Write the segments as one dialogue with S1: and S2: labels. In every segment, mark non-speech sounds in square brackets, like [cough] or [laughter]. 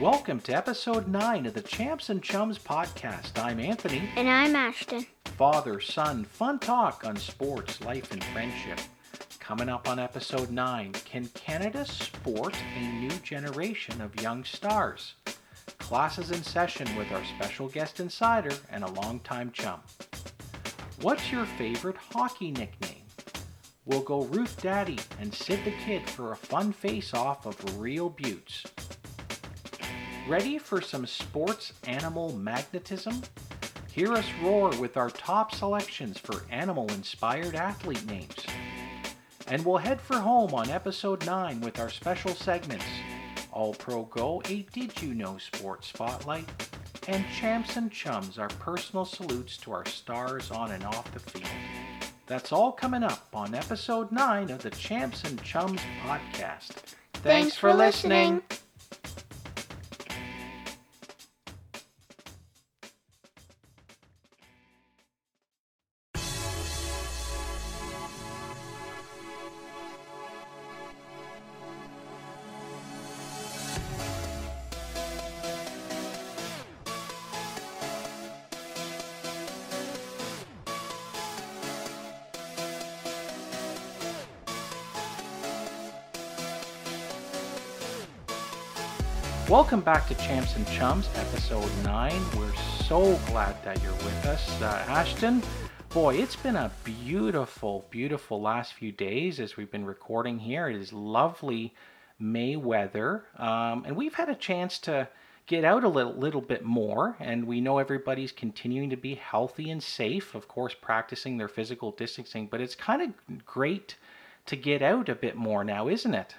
S1: Welcome to episode 9 of the Champs and Chums podcast. I'm Anthony.
S2: And I'm Ashton.
S1: Father, son, fun talk on sports, life, and friendship. Coming up on episode 9 Can Canada sport a new generation of young stars? Classes in session with our special guest insider and a longtime chum. What's your favorite hockey nickname? We'll go Ruth Daddy and Sid the Kid for a fun face off of real buttes. Ready for some sports animal magnetism? Hear us roar with our top selections for animal inspired athlete names. And we'll head for home on episode 9 with our special segments All Pro Go, a Did You Know Sports Spotlight, and Champs and Chums, our personal salutes to our stars on and off the field. That's all coming up on episode 9 of the Champs and Chums podcast. Thanks,
S2: Thanks
S1: for
S2: for
S1: listening.
S2: listening.
S1: Welcome back to Champs and Chums, episode 9. We're so glad that you're with us. Uh, Ashton, boy, it's been a beautiful, beautiful last few days as we've been recording here. It is lovely May weather, um, and we've had a chance to get out a little, little bit more, and we know everybody's continuing to be healthy and safe, of course, practicing their physical distancing, but it's kind of great to get out a bit more now, isn't it?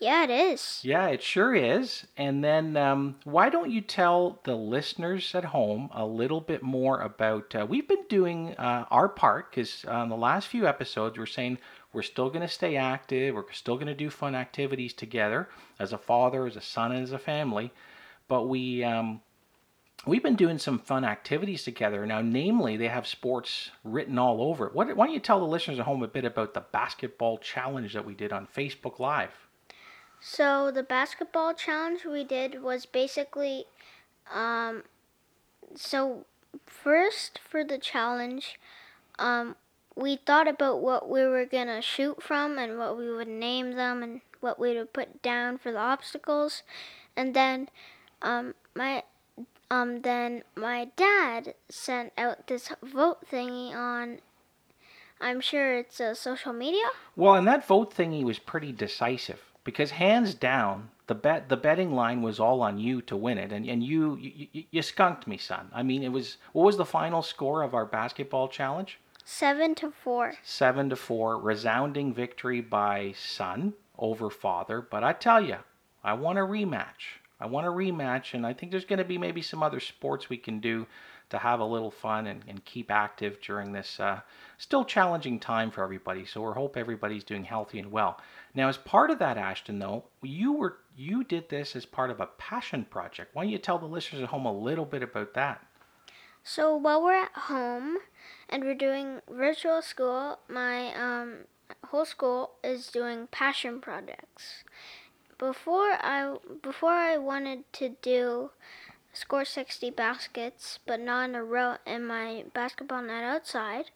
S2: Yeah, it is.
S1: Yeah, it sure is. And then, um, why don't you tell the listeners at home a little bit more about? Uh, we've been doing uh, our part because on the last few episodes, we're saying we're still going to stay active. We're still going to do fun activities together as a father, as a son, and as a family. But we um, we've been doing some fun activities together now. Namely, they have sports written all over it. What, why don't you tell the listeners at home a bit about the basketball challenge that we did on Facebook Live?
S2: So the basketball challenge we did was basically, um, so first for the challenge, um, we thought about what we were gonna shoot from and what we would name them and what we would put down for the obstacles, and then, um, my, um, then my dad sent out this vote thingy on. I'm sure it's a social media.
S1: Well, and that vote thingy was pretty decisive because hands down, the bet the betting line was all on you to win it, and and you you, you- skunked me, son. I mean, it was what was the final score of our basketball challenge?
S2: Seven to four.
S1: Seven to four, resounding victory by son over father. But I tell you, I want a rematch. I want a rematch, and I think there's going to be maybe some other sports we can do to have a little fun and, and keep active during this uh, still challenging time for everybody. So we hope everybody's doing healthy and well. Now, as part of that, Ashton, though, you were you did this as part of a passion project. Why don't you tell the listeners at home a little bit about that?
S2: So while we're at home and we're doing virtual school, my um, whole school is doing passion projects. Before I before I wanted to do score 60 baskets, but not in a row in my basketball net outside.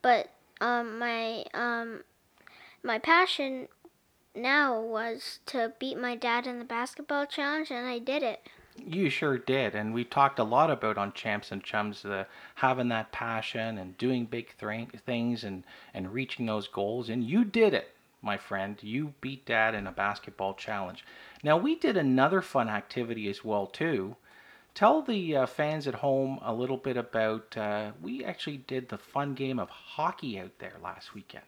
S2: But um, my um, my passion now was to beat my dad in the basketball challenge, and I did it.
S1: You sure did, and we talked a lot about on Champs and Chums the having that passion and doing big thri- things and and reaching those goals, and you did it, my friend. You beat Dad in a basketball challenge. Now we did another fun activity as well too. Tell the uh, fans at home a little bit about. Uh, we actually did the fun game of hockey out there last weekend.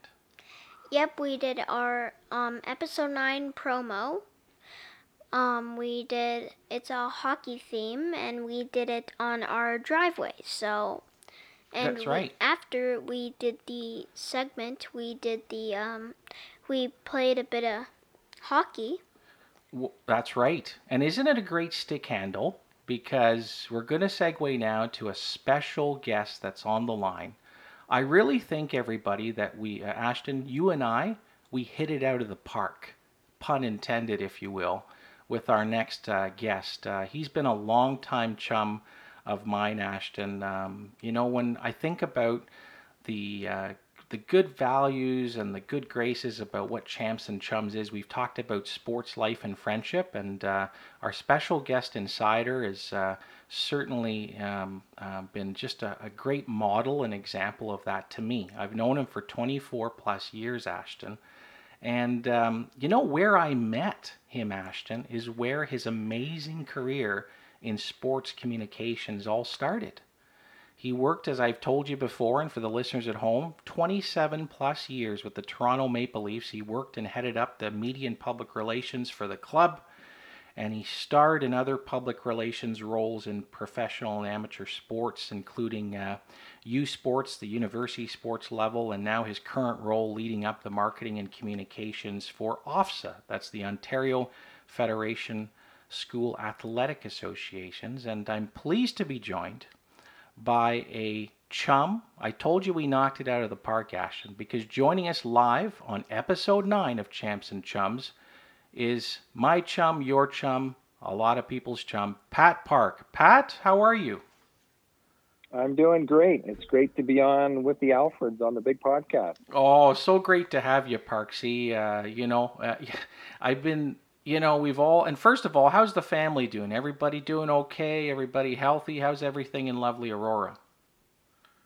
S2: Yep, we did our um, episode nine promo. Um, we did it's a hockey theme, and we did it on our driveway. So, and
S1: That's
S2: we-
S1: right.
S2: after we did the segment, we did the um, we played a bit of hockey.
S1: That's right. And isn't it a great stick handle? Because we're going to segue now to a special guest that's on the line. I really think, everybody, that we, uh, Ashton, you and I, we hit it out of the park, pun intended, if you will, with our next uh, guest. Uh, he's been a long-time chum of mine, Ashton. Um, you know, when I think about the uh, the good values and the good graces about what Champs and Chums is. We've talked about sports, life, and friendship, and uh, our special guest insider has uh, certainly um, uh, been just a, a, great model and example of that to me. I've known him for 24 plus years, Ashton. And um, you know where I met him, Ashton, is where his amazing career in sports communications all started. He worked, as I've told you before, and for the listeners at home, 27 plus years with the Toronto Maple Leafs. He worked and headed up the media and public relations for the club, and he starred in other public relations roles in professional and amateur sports, including uh, U Sports, the university sports level, and now his current role leading up the marketing and communications for OFSA. That's the Ontario Federation School Athletic Associations. And I'm pleased to be joined by a chum. I told you we knocked it out of the park, Ashton, because joining us live on episode 9 of Champs and Chums is my chum, your chum, a lot of people's chum, Pat Park. Pat, how are you?
S3: I'm doing great. It's great to be on with the Alfreds on the big podcast.
S1: Oh, so great to have you, Parksy. Uh, you know, uh, [laughs] I've been you know, we've all, and first of all, how's the family doing? Everybody doing okay? Everybody healthy? How's everything in lovely Aurora?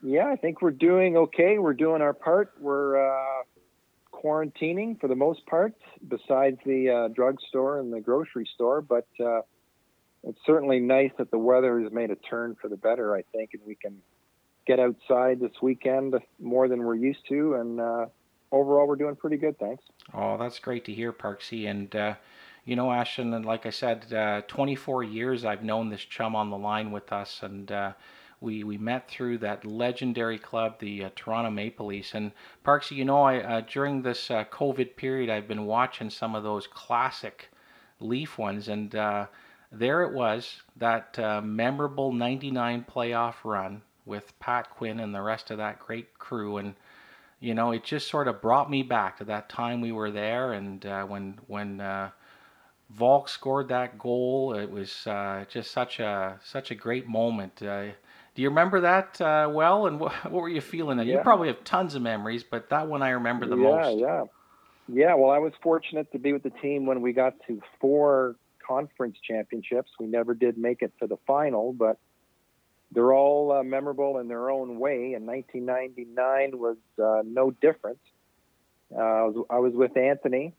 S3: Yeah, I think we're doing okay. We're doing our part. We're uh, quarantining for the most part, besides the uh, drugstore and the grocery store. But uh, it's certainly nice that the weather has made a turn for the better, I think, and we can get outside this weekend more than we're used to. And uh, overall, we're doing pretty good, thanks.
S1: Oh, that's great to hear, Parksy. And, uh, you know, Ashton, and like I said, uh, 24 years I've known this chum on the line with us, and uh, we we met through that legendary club, the uh, Toronto Maple Leafs. And Parksy, you know, I uh, during this uh, COVID period, I've been watching some of those classic Leaf ones, and uh, there it was, that memorable '99 playoff run with Pat Quinn and the rest of that great crew, and you know, it just sort of brought me back to that time we were there, and when when Volk scored that goal. It was uh, just such a such a great moment. Uh, do you remember that uh, well? And what, what were you feeling? Yeah. You probably have tons of memories, but that one I remember the
S3: yeah,
S1: most.
S3: Yeah, yeah, yeah. Well, I was fortunate to be with the team when we got to four conference championships. We never did make it to the final, but they're all uh, memorable in their own way. And 1999 was uh, no different. Uh, I was, I was with Anthony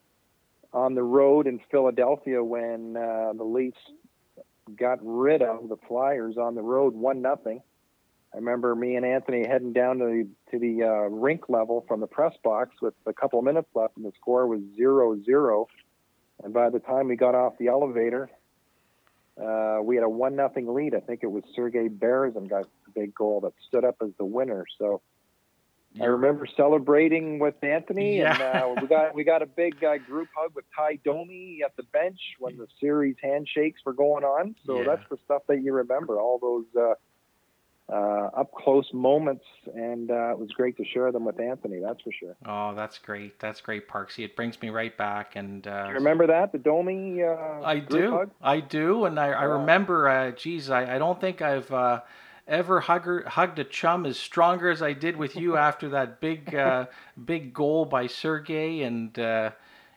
S3: on the road in Philadelphia when uh, the Leafs got rid of the Flyers on the road, one nothing. I remember me and Anthony heading down to the to the uh, rink level from the press box with a couple of minutes left, and the score was zero zero. And by the time we got off the elevator, uh, we had a one nothing lead. I think it was Sergei Berezin got the big goal that stood up as the winner. So I remember celebrating with Anthony, yeah. and uh, we got we got a big uh, group hug with Tie Domi at the bench when the series handshakes were going on. So yeah. that's the stuff that you remember, all those uh, uh up close moments, and uh, it was great to share them with Anthony. That's for sure.
S1: Oh, that's great. That's great, Parksy. It brings me right back. And
S3: uh, you remember that the Domi?
S1: I do.
S3: Hug?
S1: I do, and I, I remember. geez, I, I don't think I've ever hugger, hugged a chum as stronger as I did with you after that big uh, [laughs] big goal by Sergey and uh,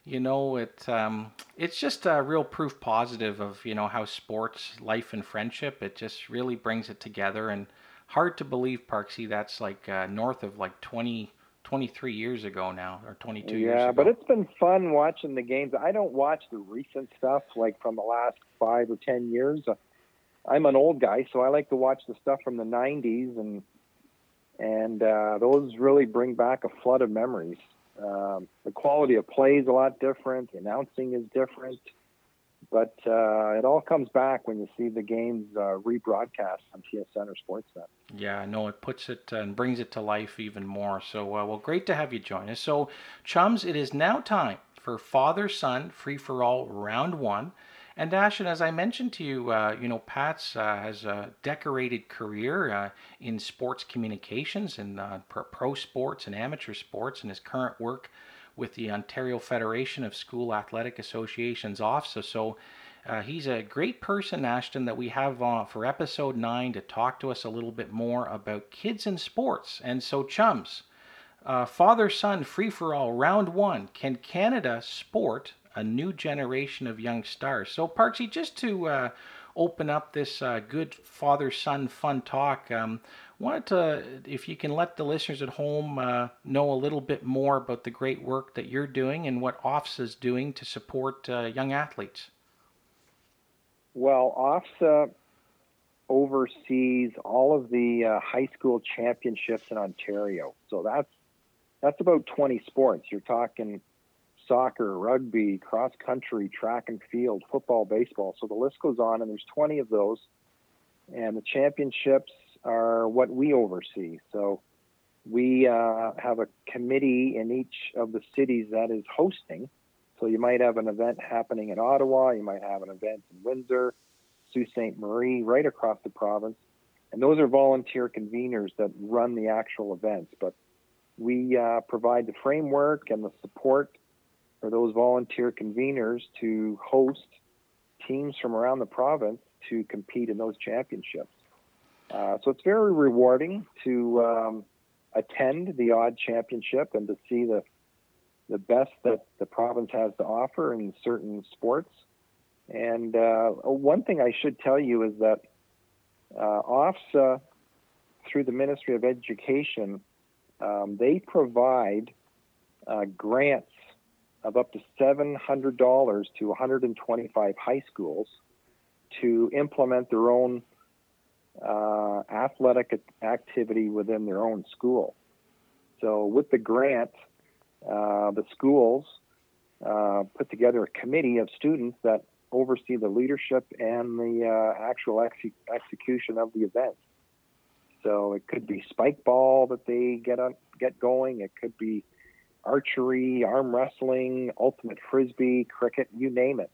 S1: you know it um, it's just a real proof positive of you know how sports life and friendship it just really brings it together and hard to believe Parksy that's like uh, north of like 20 23 years ago now or 22
S3: yeah,
S1: years ago.
S3: Yeah, but it's been fun watching the games. I don't watch the recent stuff like from the last 5 or 10 years. I'm an old guy, so I like to watch the stuff from the '90s, and and uh, those really bring back a flood of memories. Um, the quality of play is a lot different. The announcing is different, but uh, it all comes back when you see the games uh, rebroadcast on TSN or Sportsnet.
S1: Yeah, no, it puts it and brings it to life even more. So, uh, well, great to have you join us. So, chums, it is now time for father son free for all round one. And Ashton, as I mentioned to you, uh, you know, Pat's uh, has a decorated career uh, in sports communications and uh, pro sports and amateur sports, and his current work with the Ontario Federation of School Athletic Associations OFSA. So, Uh, he's a great person, Ashton, that we have for episode nine to talk to us a little bit more about kids in sports. And so, chums, uh, father son free for all, round one. Can Canada sport a new generation of young stars? So, Parksy, just to uh, open up this uh, good father son fun talk, um, wanted to, if you can let the listeners at home uh, know a little bit more about the great work that you're doing and what OFSA is doing to support uh, young athletes.
S3: Well, OFSA oversees all of the uh, high school championships in Ontario. So that's that's about 20 sports. You're talking soccer, rugby, cross country, track and field, football, baseball. So the list goes on, and there's 20 of those. And the championships are what we oversee. So we uh, have a committee in each of the cities that is hosting. So you might have an event happening in Ottawa, you might have an event in Windsor, Sault Ste. Marie, right across the province. And those are volunteer conveners that run the actual events. But we uh, provide the framework and the support for those volunteer conveners to host teams from around the province to compete in those championships. Uh, so it's very rewarding to um, attend the odd championship and to see the the best that the province has to offer in certain sports. And uh, one thing I should tell you is that uh, OFSA, through the Ministry of Education, um, they provide uh, grants of up to $700 to 125 high schools to implement their own uh, athletic activity within their own school. So, with the grant, uh, the schools uh, put together a committee of students that oversee the leadership and the uh, actual ex- execution of the event. So it could be spike ball that they get on, get going. It could be archery, arm wrestling, ultimate frisbee, cricket, you name it.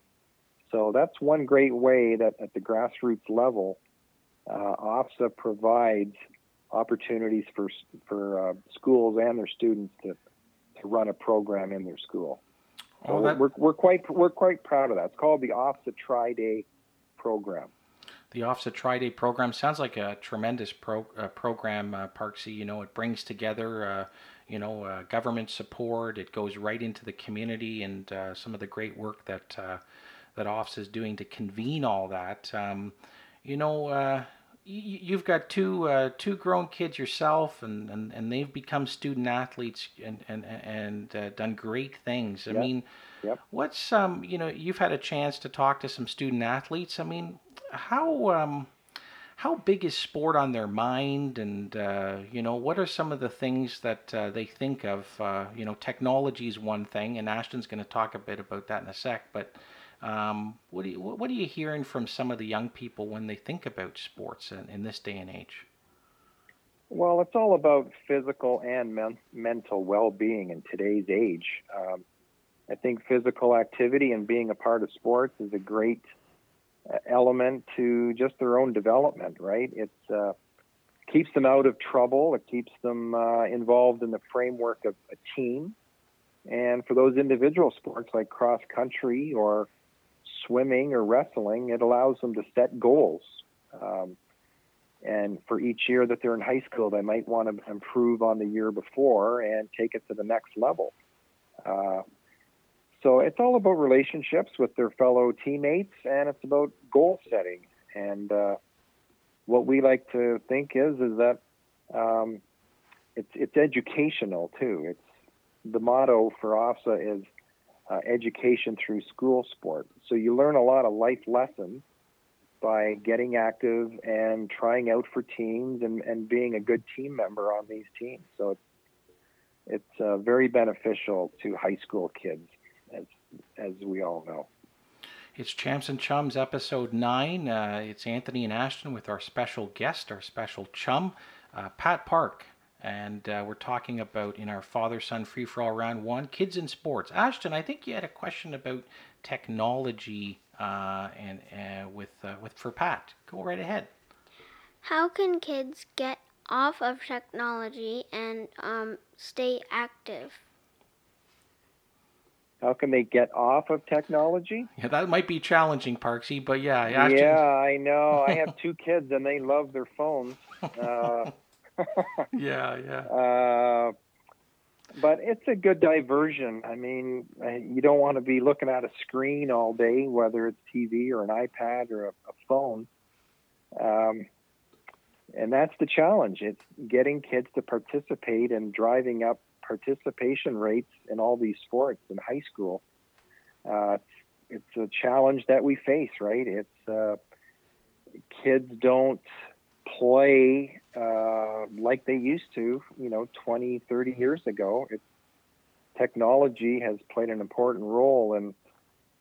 S3: So that's one great way that at the grassroots level, uh, OFSA provides opportunities for for uh, schools and their students to to run a program in their school. So oh, that... we're, we're quite we're quite proud of that. It's called the OFSA Tri Day program.
S1: The OFSA Tri Day program sounds like a tremendous pro, uh, program, uh, Parksy. You know, it brings together, uh, you know, uh, government support. It goes right into the community, and uh, some of the great work that uh, that OFSA is doing to convene all that. Um, you know, you've got two uh, two grown kids yourself, and, and, and they've become student athletes and and and uh, done great things. I
S3: yep.
S1: mean,
S3: yep.
S1: what's um you know you've had a chance to talk to some student athletes. I mean, how um how big is sport on their mind, and uh, you know what are some of the things that uh, they think of? Uh, you know, technology is one thing, and Ashton's going to talk a bit about that in a sec, but um, what, are you, what are you hearing from some of the young people when they think about sports in, in this day and age?
S3: Well, it's all about physical and men- mental well being in today's age. Um, I think physical activity and being a part of sports is a great element to just their own development, right? It uh, keeps them out of trouble, it keeps them uh, involved in the framework of a team. And for those individual sports like cross country or swimming or wrestling, it allows them to set goals. Um, and for each year that they're in high school, they might want to improve on the year before and take it to the next level. Uh, so it's all about relationships with their fellow teammates, and it's about goal setting. And uh, what we like to think is is that um, it's it's educational too. It's the motto for OFSA is uh, education through school sport. So you learn a lot of life lessons by getting active and trying out for teams and, and being a good team member on these teams. So it's it's uh, very beneficial to high school kids, as as we all know.
S1: It's Champs and Chums, episode nine. Uh, it's Anthony and Ashton with our special guest, our special chum, uh, Pat Park. And uh, we're talking about in our father son free for all round one kids in sports. Ashton i think you had a question about technology uh, and uh, with uh, with for pat. Go right ahead.
S2: How can kids get off of technology and um, stay active
S3: how can they get off of technology?
S1: Yeah, that might be challenging, Parksy, but yeah. Ashton...
S3: Yeah, I know. I have [laughs] two kids and they love their phones. Uh, [laughs]
S1: yeah, yeah.
S3: Uh, but it's a good diversion. I mean, you don't want to be looking at a screen all day, whether it's TV or an iPad or a, a phone. Um, and that's the challenge. It's getting kids to participate and driving up participation rates in all these sports in high school. Uh, it's, a challenge that we face, right? It's uh, kids don't play uh, like they used to, you know, 20, 30 years ago. It's, technology has played an important role in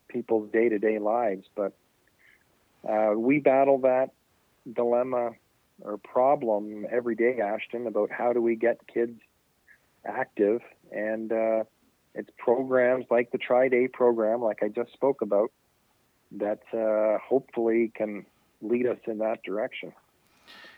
S3: people's day to day lives, but uh, we battle that dilemma or problem every day, Ashton, about how do we get kids active. And uh, it's programs like the Tri Day program, like I just spoke about, that uh, hopefully can lead us in that direction.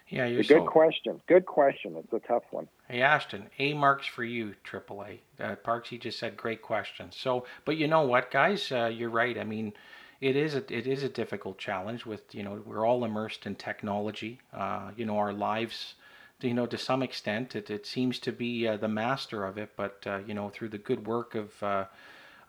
S1: Yeah, you're
S3: good question. Good question. It's a tough one.
S1: Hey Ashton, A marks for you, AAA. Uh, Parks, he just said great question. So, but you know what, guys, uh, you're right. I mean, it is a, it is a difficult challenge with you know we're all immersed in technology. Uh, you know our lives, you know to some extent it, it seems to be uh, the master of it. But uh, you know through the good work of uh,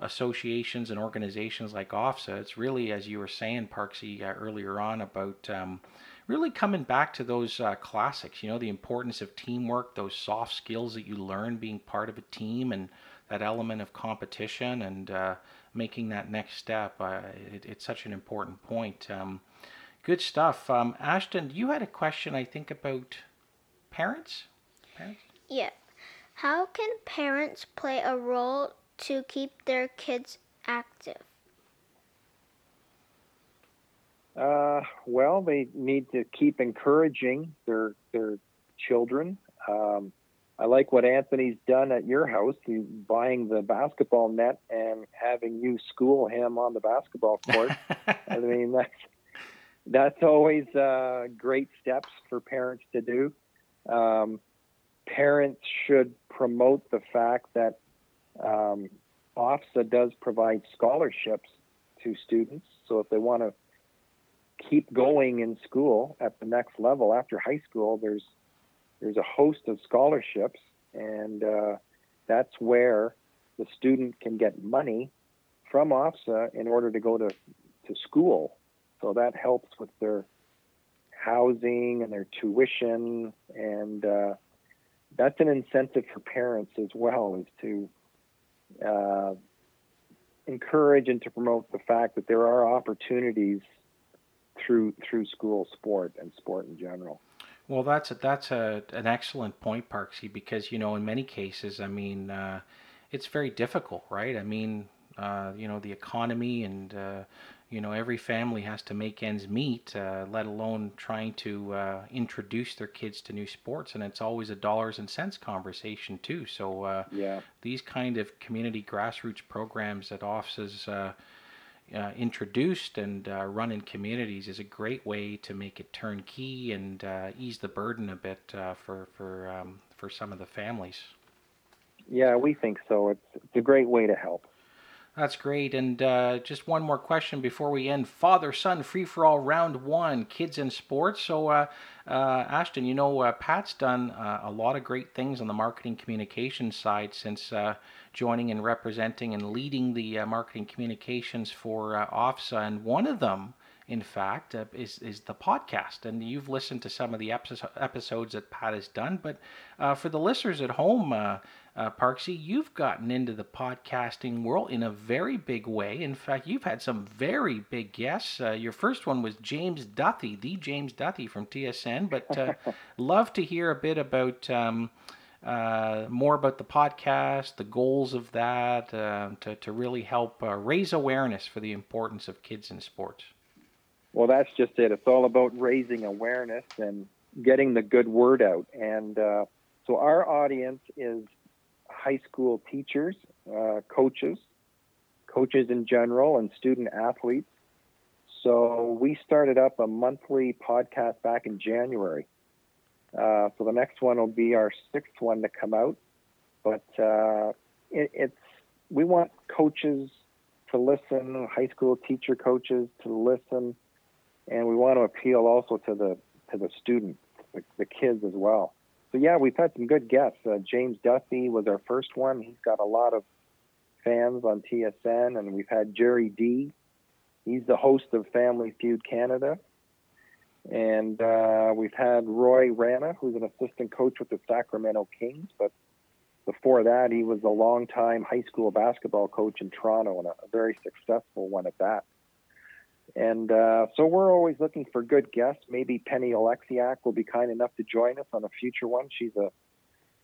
S1: associations and organizations like OFSA, it's really as you were saying, Parksy uh, earlier on about. Um, really coming back to those uh, classics, you know, the importance of teamwork, those soft skills that you learn being part of a team, and that element of competition, and uh, making that next step. Uh, it, it's such an important point. Um, good stuff. Um, Ashton, you had a question, I think, about parents?
S2: parents? Yeah. How can parents play a role to keep their kids active?
S3: Uh, well, they need to keep encouraging their their children. Um, I like what Anthony's done at your house. He's buying the basketball net and having you school him on the basketball court. [laughs] I mean, that's that's always uh, great steps for parents to do. Um, parents should promote the fact that um, OFSA does provide scholarships to students. So if they want to keep going in school at the next level after high school, there's there's a host of scholarships, and uh, that's where the student can get money from OFSA in order to go to, to school. So that helps with their housing and their tuition, and uh, that's an incentive for parents as well, is to uh, encourage and to promote the fact that there are opportunities through through school sport and sport in general.
S1: Well, that's a, that's a, an excellent point, Parksy, because you know in many cases, I mean, uh, it's very difficult, right? I mean, uh, you know, the economy and uh, you know every family has to make ends meet, uh, let alone trying to uh, introduce their kids to new sports, and it's always a dollars and cents conversation too. So uh,
S3: yeah,
S1: these kind of community grassroots programs that OFSA's uh, introduced and uh, run in communities is a great way to make it turnkey and uh, ease the burden a bit uh, for for um, for some of the families.
S3: Yeah, we think so. It's it's a great way to help.
S1: That's great. And uh, just one more question before we end. Father son free for all round one, kids in sports. So, uh, uh, Ashton, you know, uh, Pat's done uh, a lot of great things on the marketing communications side since uh, joining and representing and leading the marketing communications for OFSA. And one of them, in fact, uh, is is the podcast. And you've listened to some of the episodes that Pat has done. But uh, for the listeners at home, uh, uh, Parksy, you've gotten into the podcasting world in a very big way. In fact, you've had some very big guests. Uh, your first one was James Duthie, the James Duthie from TSN. But uh, [laughs] love to hear a bit about. Um, uh, more about the podcast, the goals of that, uh, to, to really help uh, raise awareness for the importance of kids in sports.
S3: Well, that's just it. It's all about raising awareness and getting the good word out. And uh, so our audience is high school teachers, uh, coaches, coaches in general, and student athletes. So we started up a monthly podcast back in January. Uh, so the next one will be our sixth one to come out. But uh, it, it's we want coaches to listen, high school teacher coaches to listen, and we want to appeal also to the to the students, the, the kids as well. So yeah, we've had some good guests. Uh, James Duthie was our first one. He's got a lot of fans on TSN, and we've had Gerry Dee. He's the host of Family Feud Canada. And uh, we've had Roy Rana, who's an assistant coach with the Sacramento Kings. But before that, he was a longtime high school basketball coach in Toronto and a very successful one at that. And uh, so we're always looking for good guests. Maybe Penny Oleksiak will be kind enough to join us on a future one. She's a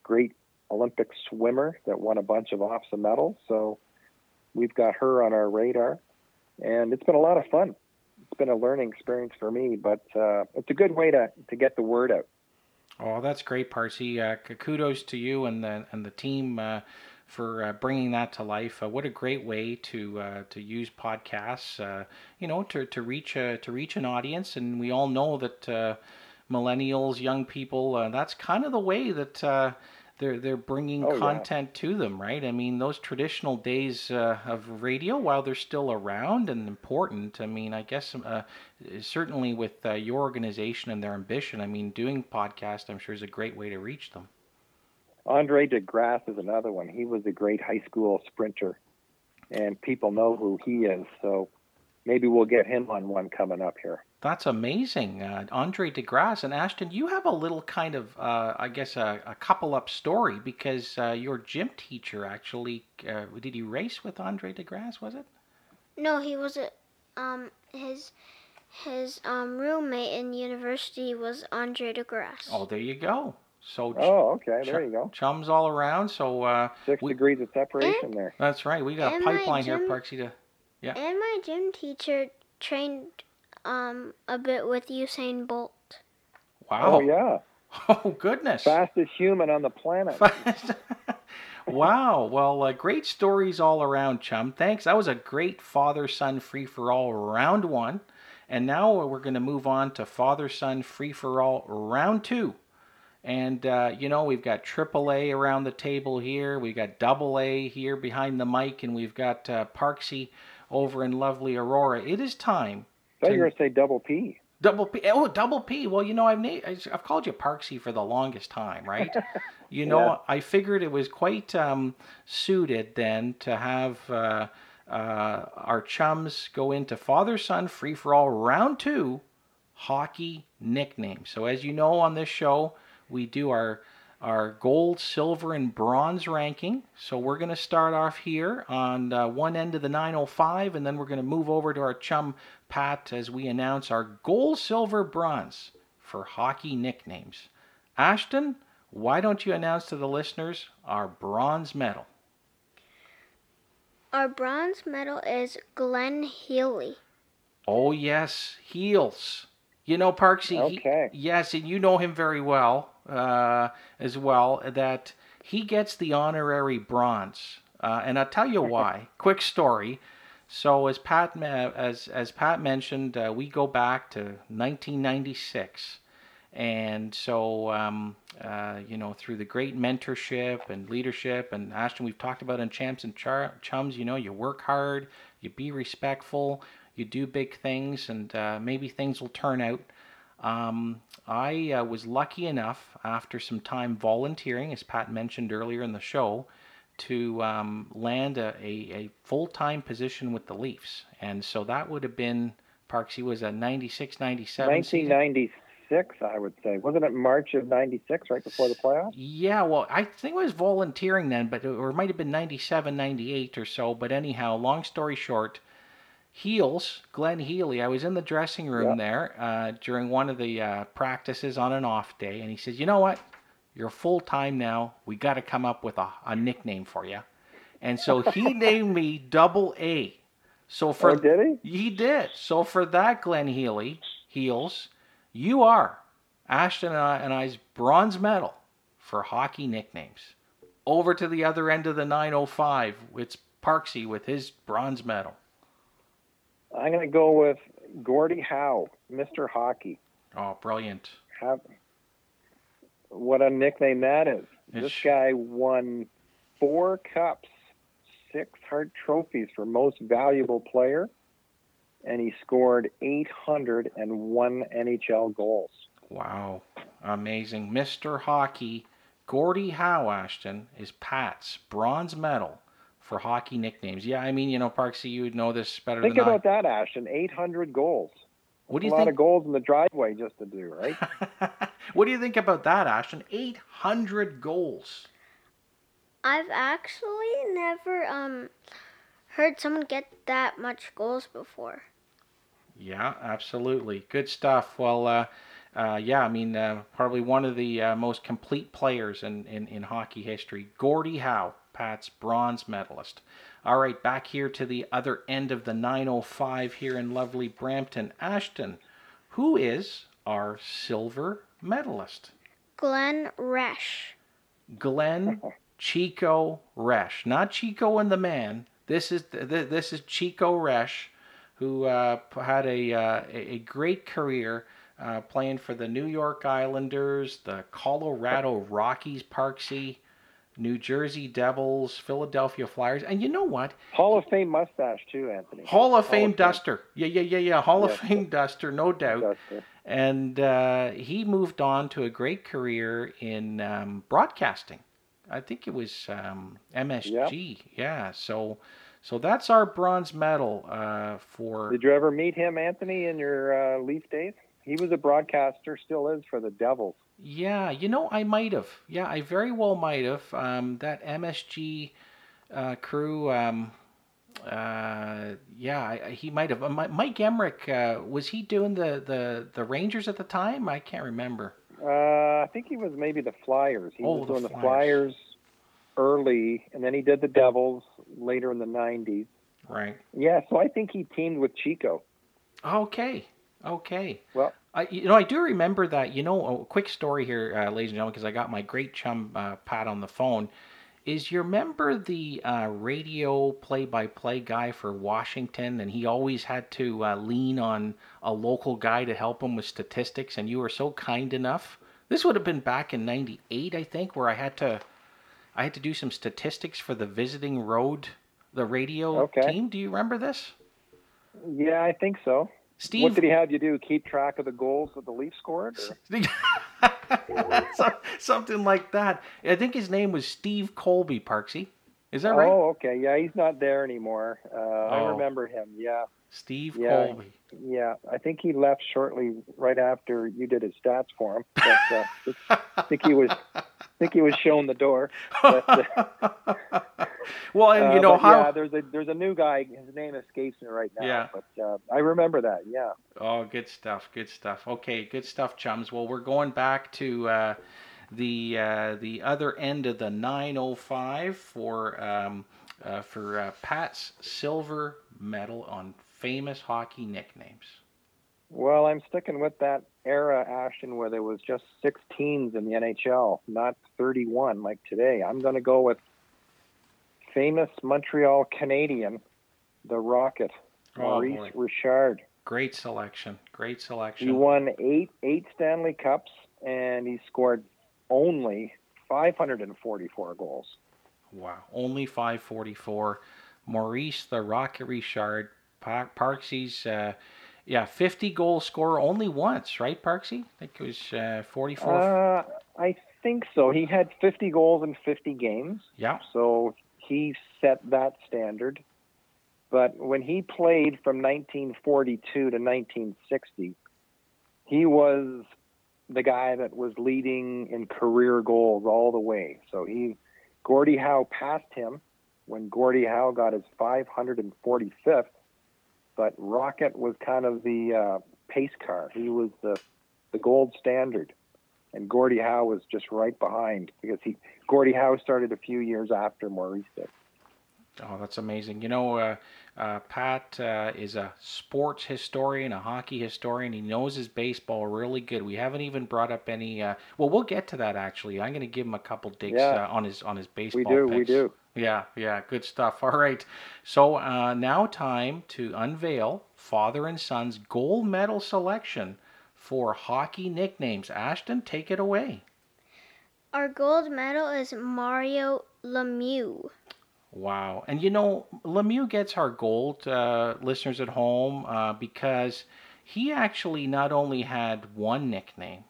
S3: great Olympic swimmer that won a bunch of OFSAA medals. So we've got her on our radar. And it's been a lot of fun. It's been a learning experience for me, but uh, it's a good way to, to get the word out.
S1: Oh, that's great, Parksy. Uh, kudos to you and the and the team uh, for uh, bringing that to life. Uh, what a great way to uh, to use podcasts, uh, you know, to to reach a, to reach an audience. And we all know that millennials, young people, that's kind of the way that they're they're bringing oh, content yeah. to them, right? I mean, those traditional days uh, of radio, while they're still around and important, I mean, I guess uh, certainly with uh, your organization and their ambition, I mean, doing podcast, I'm sure is a great way to reach them.
S3: Andre De Grasse is another one. He was a great high school sprinter, and people know who he is. So maybe we'll get him on one coming up here.
S1: That's amazing, uh, Andre De Grasse and Ashton. You have a little kind of, uh, I guess, a, a, couple up story because uh, your gym teacher actually uh, did he race with Andre De Grasse? Was it?
S2: No, he was a um his his um roommate in university was Andre De Grasse.
S1: Oh, there you go. So
S3: oh, okay, there you go.
S1: Chums all around. So uh,
S3: six we, degrees of separation and, there.
S1: That's right. We got a pipeline gym, here, Parksy. To yeah.
S2: And my gym teacher trained um a bit with Usain Bolt.
S1: Wow.
S3: Oh yeah. [laughs]
S1: Oh goodness.
S3: Fastest human on the planet. [laughs]
S1: wow. Well, uh, great stories all around, chum. Thanks. That was a great father-son free-for-all round one, and now we're going to move on to father-son free-for-all round two. And, uh, you know, we've got AAA around the table here. We've got double A here behind the mic, and we've got uh, Parksy over in lovely Aurora. It is time.
S3: I thought you were going to say double P.
S1: Double P. Oh, double P. Well, you know, I've na- I've called you Parksy for the longest time, right? [laughs] you know, yeah. I figured it was quite um, suited then to have uh, uh, our chums go into father son free for all round two hockey nicknames. So, as you know on this show, we do our our gold, silver, and bronze ranking. So we're going to start off here on uh, one end of the 905, and then we're going to move over to our chum Pat as we announce our gold, silver, bronze for hockey nicknames. Ashton, why don't you announce to the listeners our bronze medal?
S2: Our bronze medal is Glenn Healy.
S1: Oh, yes, Heels. You know Parksy.
S3: Okay.
S1: He, yes, and you know him very well uh, as well. That he gets the honorary bronze, uh, and I'll tell you why. Quick story. So as Pat as as Pat mentioned, uh, we go back to 1996, and so um, uh, you know through the great mentorship and leadership and Ashton, we've talked about in Champs and Char- Chums. You know, you work hard, you be respectful you do big things, and uh, maybe things will turn out. Um, I uh, was lucky enough, after some time volunteering, as Pat mentioned earlier in the show, to um, land a, a, a full time position with the Leafs. And so that would have been, Parksy was a 96 97.
S3: 1996, I would say. Wasn't it March of 96, right before the playoffs?
S1: Yeah, well, I think I was volunteering then, but or it might have been 97, 98 or so. But anyhow, long story short, Heels, Glenn Healy, I was in the dressing room there uh, during one of the uh, practices on an off day, and he says, "You know what? You're full time now. We got to come up with a, a, nickname for you." And so he [laughs] named me Double A. So for
S3: oh, did
S1: he? He did. So for that, Glenn Healy, Heels, you are Ashton and, I, and I's bronze medal for hockey nicknames. Over to the other end of the 905, it's Parksy with his bronze medal.
S3: I'm going to go with Gordie Howe, Mr. Hockey.
S1: Oh, brilliant.
S3: Have, what a nickname that is. It's... This guy won four cups, six Hart trophies for most valuable player, and he scored 801 NHL goals.
S1: Wow, amazing. Mr. Hockey, Gordie Howe Ashton is Pat's bronze medal for hockey nicknames. Yeah, I mean, you know, Parksy, you would know this better
S3: Think
S1: than
S3: about that, Ashton. 800 goals.
S1: What do you
S3: a
S1: you
S3: lot
S1: think?
S3: of goals in the driveway just to do, right? [laughs]
S1: what do you think about that, Ashton? 800 goals.
S2: I've actually never um heard someone get that much goals before.
S1: Yeah, absolutely. Good stuff. Well, uh, uh, yeah, I mean, uh, probably one of the uh, most complete players in, in, in hockey history. Gordie Howe, Pat's bronze medalist. All right, back here to the other end of the 905 here in lovely Brampton. Ashton, who is our silver medalist?
S2: Glenn Resch.
S1: Glenn Chico Resch, not Chico and the Man. This is th- this is Chico Resch, who uh, had a uh, a a great career uh, playing for the New York Islanders, the Colorado Rockies, Parksy, New Jersey Devils, Philadelphia Flyers, and you know what?
S3: Hall of Fame mustache too, Anthony.
S1: Hall of
S3: Hall
S1: Fame
S3: of Fame.
S1: duster. Yeah, yeah, yeah, yeah. Hall of Fame duster, no [laughs] doubt
S3: Duster.
S1: and uh, he moved on to a great career in um, broadcasting. I think it was um, MSG. Yeah, so so that's our bronze medal uh, for.
S3: Did you ever meet him, Anthony, in your uh, Leaf days? He was a broadcaster, still is for the Devils.
S1: Yeah, you know, I might have. Yeah, I very well might have. Um, that MSG uh, crew. Um, uh, yeah, I, I- he might have. Uh, Mi- Mike Emrick uh, was he doing the, the the Rangers at the time? I can't remember.
S3: Uh, I think he was maybe the Flyers. He
S1: Oh,
S3: was
S1: the
S3: doing the
S1: Flyers.
S3: Flyers early, and then he did the Devils later in the '90s.
S1: Right.
S3: Yeah, so I think he teamed with Chico.
S1: Okay. Okay.
S3: Well-
S1: I, you know, I do remember that. You know, a quick story here, uh, ladies and gentlemen, because I got my great chum uh, Pat on the phone. Is you remember the uh, radio play-by-play guy for Washington, and he always had to uh, lean on a local guy to help him with statistics, and you were so kind enough. This would have been back in '98, I think, where I had to, I had to do some statistics for the visiting road, the radio
S3: Okay.
S1: team. Do you remember this,
S3: Yeah, I think so.
S1: Steve?
S3: What did he have you do? Keep track of the goals that the Leafs scored? [laughs] [laughs]
S1: Something like that. I think his name was Steve Colby Parksy. Is that right?
S3: Oh, okay. Yeah, he's not there anymore. Uh, I
S1: Oh.
S3: remember him. Yeah,
S1: Steve
S3: Yeah.
S1: Colby.
S3: yeah. I think he left shortly right after you did his stats for him. But, uh, [laughs] I think he was, I think he was shown the door. But, [laughs] uh,
S1: well, and you
S3: Uh,
S1: know
S3: but
S1: how.
S3: Yeah, there's a there's a new guy. His name escapes me right now.
S1: Yeah.
S3: But uh, I remember that. Yeah.
S1: Oh, good stuff. Good stuff. Okay, good stuff, chums. Well, we're going back to uh, the uh, the other end of the 905 for um, uh, for uh, Pat's silver medal on famous hockey nicknames.
S3: Well, I'm sticking with that era, Ashton, where there was just six teams in the NHL, not 31 like today. I'm going to go with famous Montreal Canadien, the Rocket,
S1: Oh,
S3: Maurice
S1: boy.
S3: Richard.
S1: Great selection. Great selection.
S3: He won eight eight Stanley Cups, and he scored only 544 goals.
S1: Wow, only 544. Maurice the Rocket Richard, Par- Parksy's, uh, yeah, 50 goal scorer only once, right, Parksy? I think it was uh, 44.
S3: Uh, I think so. He had 50 goals in 50 games.
S1: yeah,
S3: So he set that standard. But when he played from 1942 to 1960, he was the guy that was leading in career goals all the way. So he, Gordie Howe passed him when Gordie Howe got his 545th. But Rocket was kind of the uh, pace car. He was the the gold standard, and Gordie Howe was just right behind because he Gordie Howe started a few years after Maurice did.
S1: Oh, that's amazing. You know, uh, uh, Pat uh, is a sports historian, a hockey historian. He knows his baseball really good. We haven't even brought up any. Uh, well, we'll get to that actually. I'm going to give him a couple digs
S3: Yeah.
S1: uh, on his on his baseball.
S3: We do, we do.
S1: Yeah, yeah, good stuff. All right. So uh, now time to unveil father and son's gold medal selection for hockey nicknames. Ashton, take it away.
S2: Our gold medal is Mario Lemieux.
S1: Wow. And you know, Lemieux gets our gold, uh, listeners at home, uh, because he actually not only had one nickname,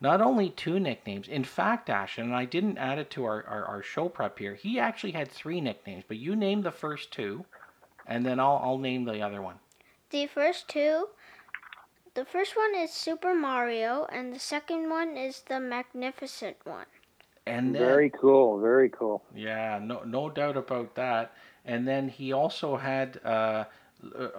S1: not only two nicknames. In fact, Ashton, and I didn't add it to our, our, our, show prep here, he actually had three nicknames, but you name the first two, and then I'll, I'll name the other one.
S2: The first two, the first one is Super Mario, and the second one is the Magnificent one.
S3: And then, very cool, very cool.
S1: Yeah, no, no doubt about that. And then he also had uh,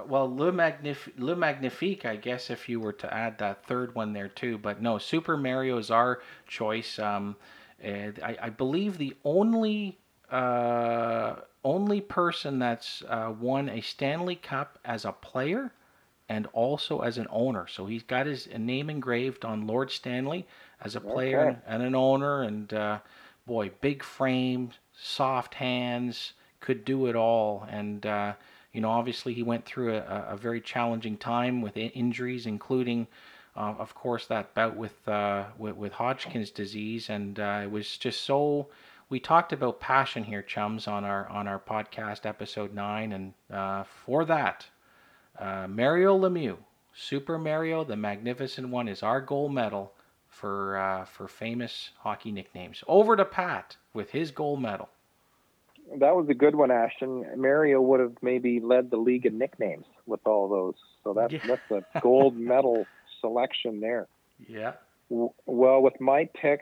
S1: well, Le, Magnif- Le Magnifique, I guess, if you were to add that third one there too. But no, Super Mario is our choice. Um, I, I, believe the only uh, only person that's uh, won a Stanley Cup as a player and also as an owner. So he's got his name engraved on Lord Stanley as a player okay. and an owner. And uh, boy, big frame, soft hands, could do it all. And uh, you know, obviously he went through a, a very challenging time with injuries, including, uh, of course, that bout with, uh, with, with Hodgkin's disease, and uh, it was just so. We talked about passion here, chums, on our on our podcast episode nine, and uh, for that, uh, Mario Lemieux, Super Mario, the Magnificent One, is our gold medal for uh, for famous hockey nicknames. Over to Pat with his gold medal
S3: that was a good one, Ashton. Mario would have maybe led the league in nicknames with all those. So that's yeah. that's a gold medal selection there.
S1: Yeah.
S3: Well, with my pick,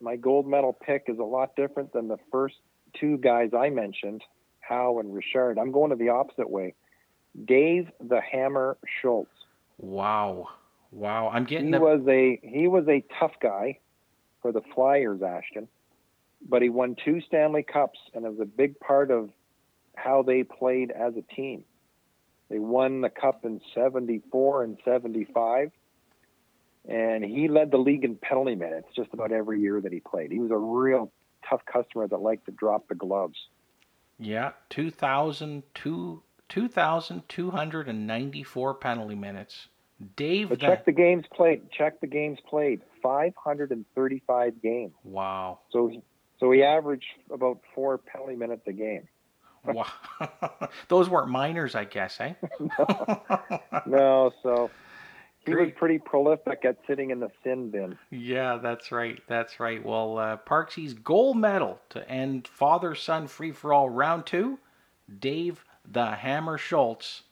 S3: my gold medal pick is a lot different than the first two guys I mentioned, Howe and Richard. I'm going to the opposite way. Dave the Hammer Schultz.
S1: Wow. Wow. I'm getting
S3: He the... was a he was a tough guy for the Flyers, Ashton but he won two Stanley Cups, and it was a big part of how they played as a team. They won the cup in 74 and 75, and he led the league in penalty minutes just about every year that he played. He was a real tough customer that liked to drop the gloves.
S1: Yeah, 2,000, 2,294 penalty minutes. Dave,
S3: but check the games played. Check the games played. 535 games.
S1: Wow.
S3: So so he averaged about four penalty minutes a game. [laughs]
S1: wow. [laughs] Those weren't minors, I guess, eh? [laughs]
S3: no. no, so he Great. was pretty prolific at sitting in the sin bin.
S1: Yeah, that's right. That's right. Well, uh, Parksy's gold medal to end father son free for all round two, Dave the Hammer Schultz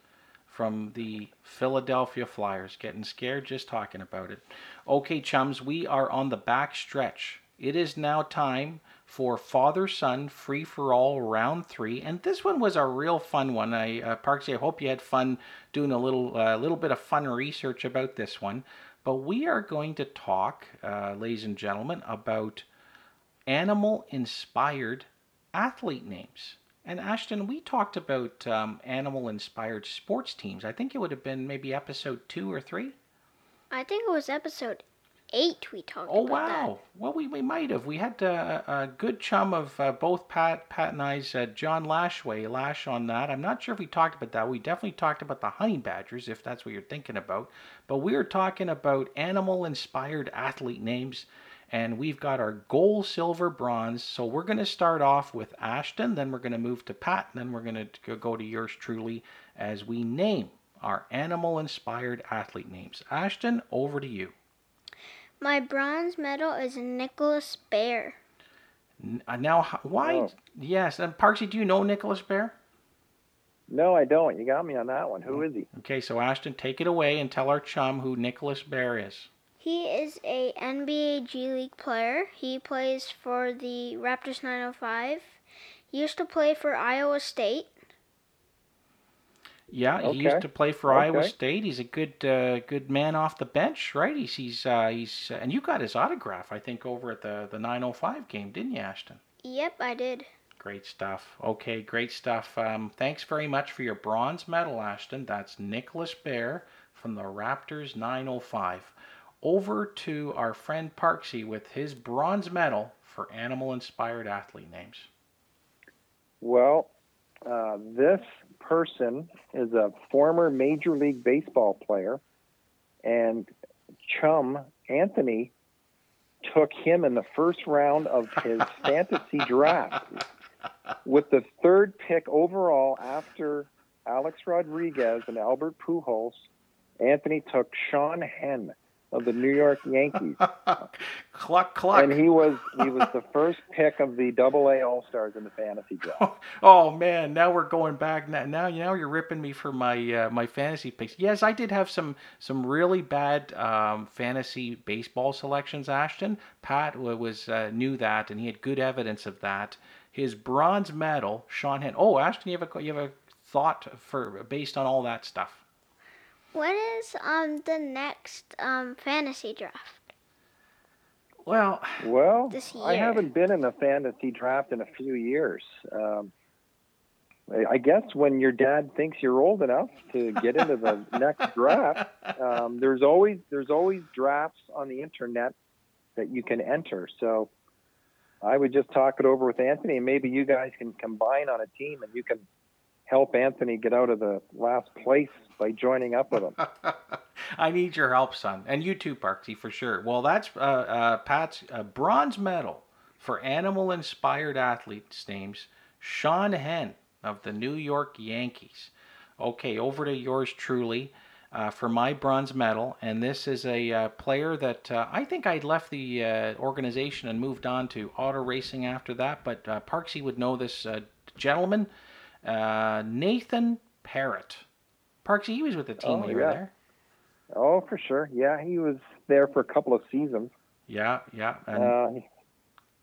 S1: from the Philadelphia Flyers. Getting scared just talking about it. Okay, chums, we are on the back stretch. It is now time for Father Son Free for All Round Three, and this one was a real fun one. I uh, Parksy, I hope you had fun doing a little uh, little bit of fun research about this one. But we are going to talk, uh, ladies and gentlemen, about animal-inspired athlete names. And Ashton, we talked about um, animal-inspired sports teams. I think it would have been maybe episode two or three.
S2: I think it was episode eight we talked
S1: oh, wow.
S2: That.
S1: Well, we, we might have. We had uh, a good chum of uh, both Pat Pat and I's uh, John Lashway Lash on that. I'm not sure if we talked about that. We definitely talked about the honey badgers, if that's what you're thinking about. But we are talking about animal-inspired athlete names, and we've got our gold, silver, bronze. So we're going to start off with Ashton, then we're going to move to Pat, and then we're going to go to yours truly as we name our animal-inspired athlete names. Ashton, over to you.
S2: My bronze medal is Nicholas Baer.
S1: Uh, now, why? Oh. Yes, and Parksy, do you know Nicholas Baer?
S3: No, I don't. You got me on that one. Who is he?
S1: Okay, so Ashton, take it away and tell our chum who Nicholas Baer is.
S2: He is a NBA G League player. He plays for the Raptors 905. He used to play for Iowa State.
S1: Yeah, okay. he used to play for okay. Iowa State. He's a good uh, good man off the bench, right? He's he's uh, he's uh, and you got his autograph, I think, over at the the 905 game, didn't you, Ashton?
S2: Yep, I did.
S1: Great stuff. Okay, great stuff. Um, thanks very much for your bronze medal, Ashton. That's Nicholas Baer from the Raptors 905. Over to our friend Parksy with his bronze medal for animal inspired athlete names.
S3: Well, uh, this person is a former Major League Baseball player, and chum Anthony took him in the first round of his [laughs] fantasy draft. with the third pick overall after Alex Rodriguez and Albert Pujols, Anthony took Sean Henn of the New York Yankees. [laughs]
S1: cluck cluck.
S3: And he was he was the first pick of the Double A All Stars in the fantasy draft. [laughs]
S1: oh man, now we're going back. Now, now, now you're ripping me for my uh, my fantasy picks. Yes, I did have some some really bad um, fantasy baseball selections. Ashton Pat was uh, knew that, and he had good evidence of that. His bronze medal, Sean Henn. Oh, Ashton, you have a you have a thought for based on all that stuff.
S2: When is um the next um fantasy draft?
S1: Well,
S3: well, I haven't been in a fantasy draft in a few years. Um, I guess when your dad thinks you're old enough to get into the [laughs] next draft, um, there's always there's always drafts on the internet that you can enter. So I would just talk it over with Anthony, and maybe you guys can combine on a team, and you can help Anthony get out of the last place by joining up with him. [laughs]
S1: I need your help, son, and you too, Parksy, for sure. Well, that's uh, uh, Pat's uh, bronze medal for animal-inspired athletes' names: Sean Henn of the New York Yankees. Okay, over to yours truly. Uh, for my bronze medal, and this is a uh, player that uh, I think I'd left the uh, organization and moved on to auto racing after that. But uh, Parksy would know this uh, Nathan Perrott. Parks, he was with the team oh, when you yeah. were there.
S3: Oh, for sure. Yeah, he was there for a couple of seasons.
S1: Yeah, yeah.
S3: And... Uh,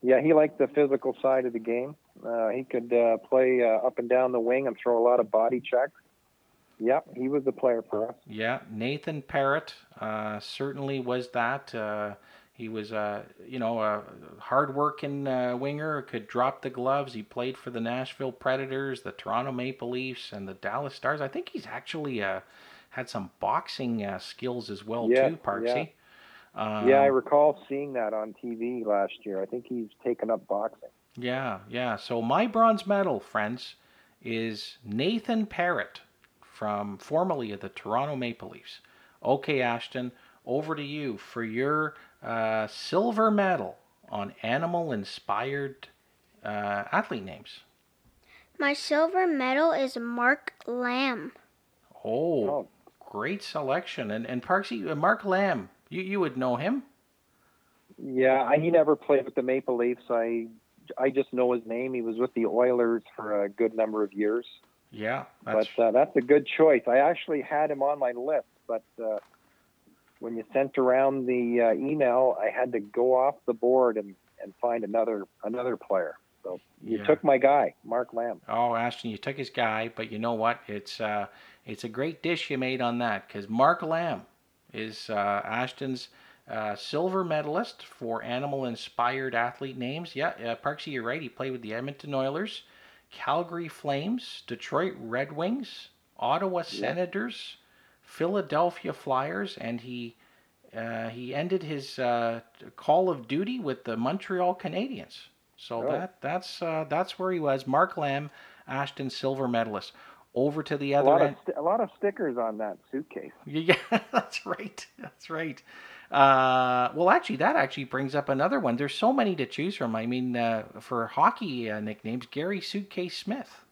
S3: yeah, he liked the physical side of the game. Uh, he could uh, play up and down the wing and throw a lot of body checks. Yep, he was the player for us.
S1: Yeah, Nathan Perrott uh, certainly was that. He was, uh, you know, a hard-working uh, winger. Could drop the gloves. He played for the Nashville Predators, the Toronto Maple Leafs, and the Dallas Stars. I think he's actually uh, had some boxing uh, skills as well yeah, too, Parksy.
S3: Yeah. Um, yeah, I recall seeing that on TV last year. I think he's taken up boxing.
S1: Yeah, yeah. So my bronze medal, friends, is Nathan Perrott from formerly of the Toronto Maple Leafs. Okay, Ashton, over to you for your uh, silver medal on animal inspired uh, athlete names.
S2: My silver medal is Mark Lamb.
S1: Oh, oh. great selection. And, and Parksy, uh, Mark Lamb, you, you would know him?
S3: Yeah, he never played with the Maple Leafs. I I just know his name. He was with the Oilers for a good number of years.
S1: Yeah,
S3: that's... but uh, that's a good choice. I actually had him on my list, but uh, when you sent around the uh, email, I had to go off the board and, and find another another player. So you yeah. took my guy, Mark Lamb.
S1: Oh, Ashton, you took his guy, but you know what? It's uh, it's a great dish you made on that because Mark Lamb is uh, Ashton's uh, silver medalist for animal-inspired athlete names. Yeah, uh, Parksy, you're right. He played with the Edmonton Oilers. Calgary Flames, Detroit Red Wings, Ottawa Senators, Philadelphia Flyers, and he uh, he ended his uh, Call of Duty with the Montreal Canadiens. So oh. that that's uh, that's where he was. Mark Lamb, Ashton Silver medalist. Over to the other a
S3: lot
S1: end.
S3: Of st- a lot of stickers on that suitcase. [laughs]
S1: Yeah, that's right. That's right. Uh, well, actually, that actually brings up another one. There's so many to choose from. I mean, uh, for hockey uh, nicknames, Gary Suitcase Smith.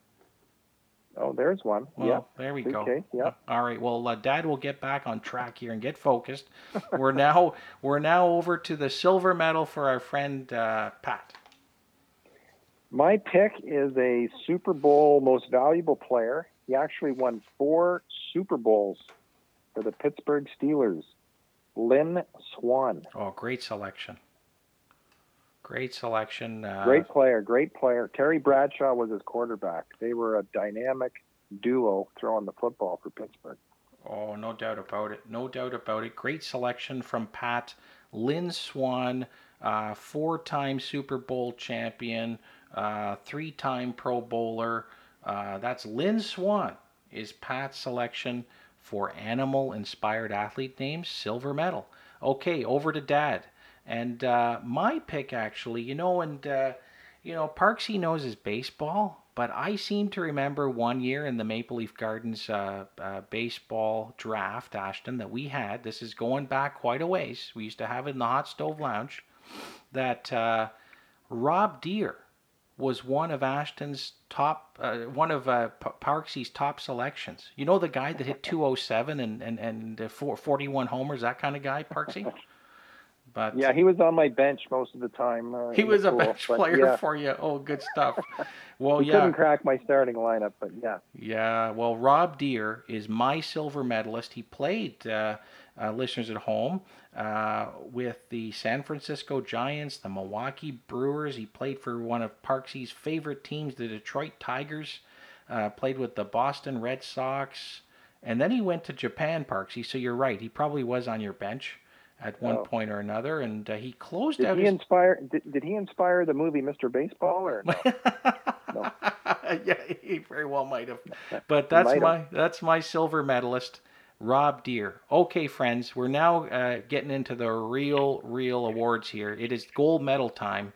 S3: Oh, there's one.
S1: Well,
S3: yeah.
S1: There we go.
S3: Yeah.
S1: All right. Well, uh, Dad will get back on track here and get focused. we're now [laughs] we're now over to the silver medal for our friend uh, Pat.
S3: My pick is a Super Bowl most valuable player. He actually won four Super Bowls for the Pittsburgh Steelers. Lynn Swann.
S1: Oh, great selection. Great selection. Uh,
S3: great player, great player. Terry Bradshaw was his quarterback. They were a dynamic duo throwing the football for Pittsburgh.
S1: Oh, no doubt about it. No doubt about it. Great selection from Pat. Lynn Swann, uh, four time Super Bowl champion, uh, three time Pro Bowler. Uh, that's Lynn Swann, is Pat's selection for animal inspired athlete names, silver medal. Okay, over to dad. And uh, my pick, actually, you know, and, uh, you know, Parksy knows his baseball, but I seem to remember one year in the Maple Leaf Gardens uh, uh baseball draft, Ashton, that we had. This is going back quite a ways. We used to have it in the Hot Stove Lounge. That uh, Rob Deer was one of Ashton's top, uh, one of uh, P- Parksy's top selections. You know the guy that hit 207 and and and uh, 41 homers, that kind of guy, Parksy. [laughs]
S3: But yeah, he was on my bench most of the time.
S1: Uh, he was a bench player yeah. for you. Oh, good stuff. [laughs]
S3: Well, he yeah, couldn't crack my starting lineup, but yeah.
S1: Yeah, well, Rob Deer is my silver medalist. He played. Uh, uh, listeners at home uh, with the San Francisco Giants, the Milwaukee Brewers. He played for one of Parksy's favorite teams, the Detroit Tigers. Uh, played with the Boston Red Sox, and then he went to Japan, Parksy. So you're right. He probably was on your bench at one oh. point or another, and uh, he closed
S3: did
S1: out.
S3: He
S1: his...
S3: inspire? Did, did he inspire the movie Mr. Baseball or? No?
S1: no. [laughs] yeah, he very well might have. But that's my that's my silver medalist, Rob Deer. Okay, friends, we're now uh, getting into the real real awards here. It is gold medal time,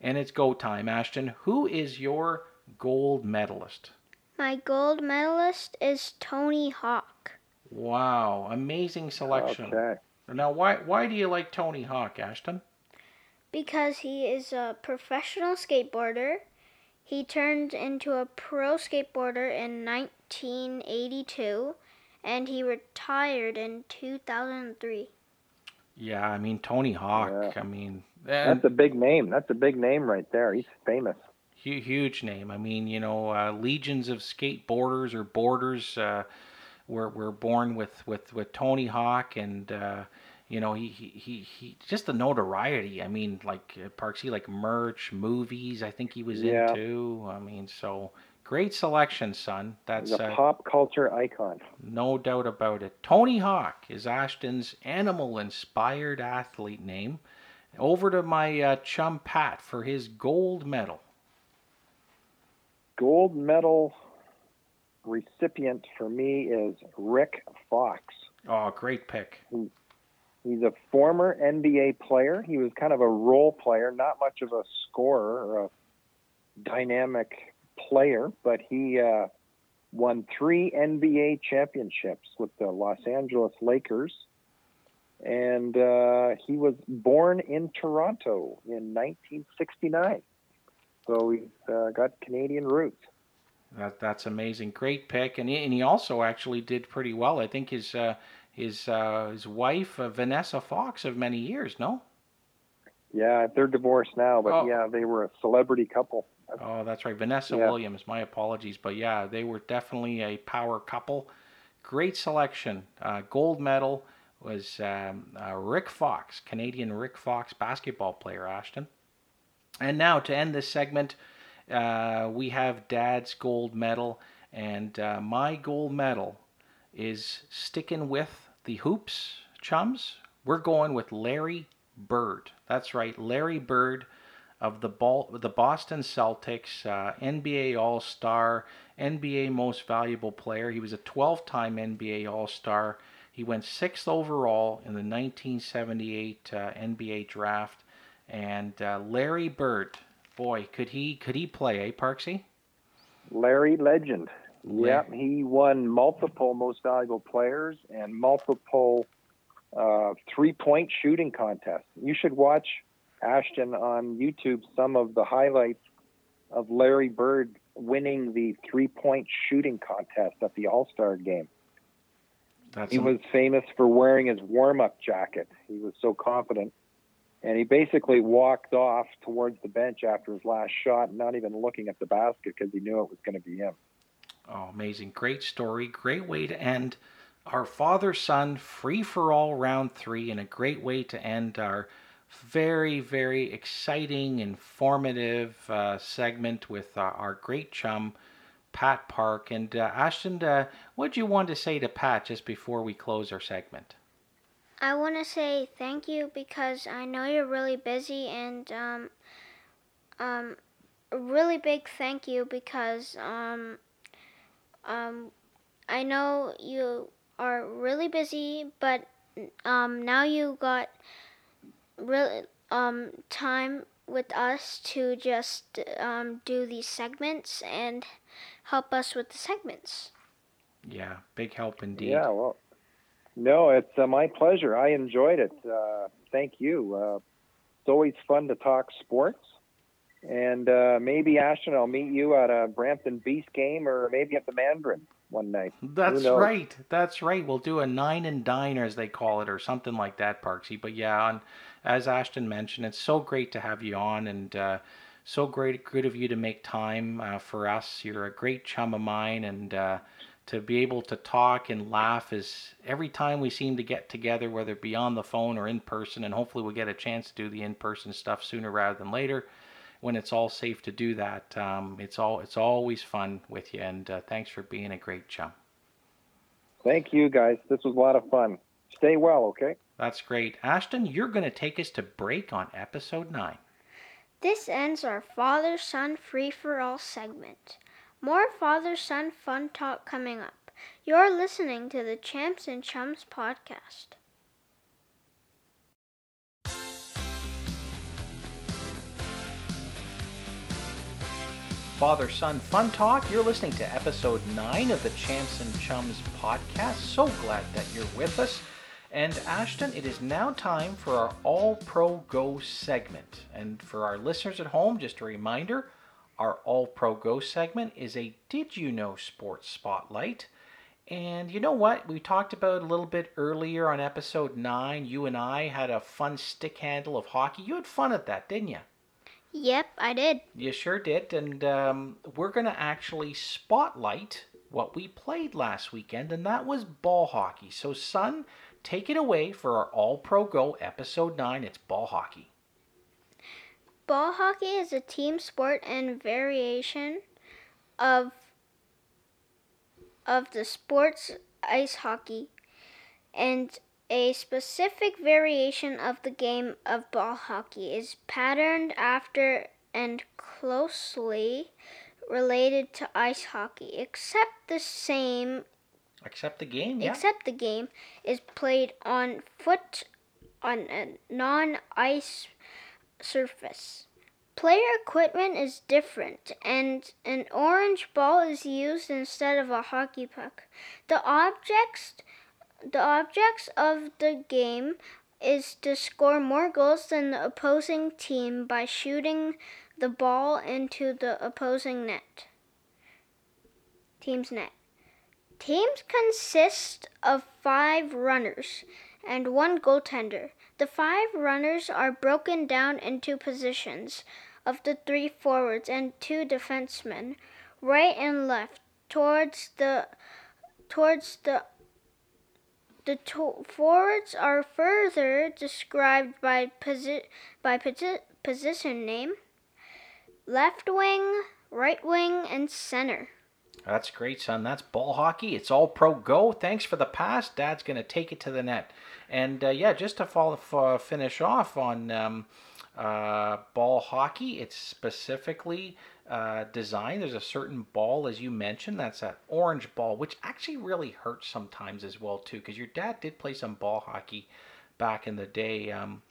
S1: and it's go time. Ashton, who is your gold medalist?
S2: My gold medalist is Tony Hawk.
S1: Wow, amazing selection.
S3: Okay.
S1: Now, why why do you like Tony Hawk, Ashton?
S2: Because he is a professional skateboarder. He turned into a pro skateboarder in 1982 and he retired in 2003.
S1: Yeah, I mean Tony Hawk. Yeah. I mean
S3: that's a big name. That's a big name right there. He's famous.
S1: Huge name. I mean, you know, uh, legions of skateboarders or boarders uh, were were born with with with Tony Hawk, and uh, you know, he, he, he, he, just the notoriety. I mean, like uh, Parksy, like merch, movies. I think he was yeah. into. I mean, so great selection, son. That's
S3: a uh, pop culture icon.
S1: No doubt about it. Tony Hawk is Ashton's animal-inspired athlete name. Over to my uh, chum Pat for his gold medal.
S3: Gold medal recipient for me is Rick Fox.
S1: Oh, great pick.
S3: He's a former NBA player. He was kind of a role player, not much of a scorer or a dynamic player, but he uh, won three NBA championships with the Los Angeles Lakers. And uh, he was born in Toronto in 1969. So he's uh, got Canadian roots.
S1: That, that's amazing. Great pick. And he, and he also actually did pretty well. I think his uh, his uh, his wife uh, Vanessa Fox of many years. No.
S3: Yeah, they're divorced now, but oh. yeah, they were a celebrity couple.
S1: Oh, that's right, Vanessa yeah. Williams. My apologies, but yeah, they were definitely a power couple. Great selection. Uh, gold medal was um, uh, Rick Fox, Canadian Rick Fox basketball player, Ashton. And now to end this segment, uh, we have Dad's gold medal, and uh, my gold medal is sticking with the Hoops chums, we're going with Larry Bird. That's right, Larry Bird of the the Boston Celtics, uh, NBA All Star, NBA Most Valuable Player. He was a 12-time NBA All Star. He went sixth overall in the 1978 uh, NBA Draft. And uh, Larry Bird, boy, could he could he play, eh, Parksy?
S3: Larry Legend. Yeah, he won multiple most valuable players and multiple uh, three point shooting contests. You should watch Ashton on YouTube some of the highlights of Larry Bird winning the three point shooting contest at the All Star game. That's he a... was famous for wearing his warm up jacket. He was so confident. And he basically walked off towards the bench after his last shot, not even looking at the basket because he knew it was going to be him.
S1: Oh, amazing. Great story. Great way to end our father son free for all round three, and a great way to end our very, very exciting, informative uh, segment with uh, our great chum, Pat Park. And uh, Ashton, uh, what do you want to say to Pat just before we close our segment?
S2: I want to say thank you because I know you're really busy and um, um, a really big thank you because um, um, I know you are really busy, but um, now you got really um, time with us to just um, do these segments and help us with the segments.
S1: Yeah, big help indeed.
S3: Yeah, well, no, it's uh, my pleasure. I enjoyed it. Uh, thank you. Uh, it's always fun to talk sports And uh, maybe Ashton, I'll meet you at a Brampton Beast game, or maybe at the Mandarin one night.
S1: That's right. That's right. We'll do a nine and diner, as they call it, or something like that, Parksy. But yeah, on, as Ashton mentioned, it's so great to have you on, and uh, so great, good of you to make time uh, for us. You're a great chum of mine, and uh, to be able to talk and laugh is every time we seem to get together, whether it be on the phone or in person, and hopefully we'll get a chance to do the in-person stuff sooner rather than later when it's all safe to do that. Um, it's all it's always fun with you, and uh, thanks for being a great chum.
S3: Thank you, guys. This was a lot of fun. Stay well, okay?
S1: That's great. Ashton, you're going to take us to break on episode 9.
S2: This ends our father son free for all segment. More father son fun talk coming up. You're listening to the Champs and Chums podcast.
S1: Father Son Fun Talk. You're listening to episode 9 of the Champs and Chums podcast. So glad that you're with us. And Ashton, it is now time for our All Pro Go segment. And for our listeners at home, just a reminder our All Pro Go segment is a Did You Know Sports Spotlight. And you know what? We talked about a little bit earlier on episode 9. You and I had a fun stick handle of hockey. You had fun at that, didn't you?
S2: Yep, I did.
S1: You sure did. And um, we're going to actually spotlight what we played last weekend, and that was ball hockey. So, son, take it away for our All Pro Go episode 9. It's ball hockey.
S2: Ball hockey is a team sport and variation of of the sports ice hockey and a specific variation of the game of ball hockey is patterned after and closely related to ice hockey, except the same
S1: Except the game, yeah.
S2: except the game is played on foot on a non-ice surface. Player equipment is different, and an orange ball is used instead of a hockey puck. The objects the objects of the game is to score more goals than the opposing team by shooting the ball into the opposing net. Team's net. Teams consist of five runners and one goaltender. The five runners are broken down into positions of the three forwards and two defensemen, right and left, towards the towards the the to- forwards are further described by, posi- by posi- position name, left wing, right wing, and center.
S1: That's great, son. That's ball hockey. It's all pro go. Thanks for the pass. Dad's going to take it to the net. And uh, yeah, just to follow, uh, finish off on um, uh, ball hockey, it's specifically uh, design. There's a certain ball, as you mentioned, that's that orange ball, which actually really hurts sometimes as well too, because your dad did play some ball hockey back in the day. Um,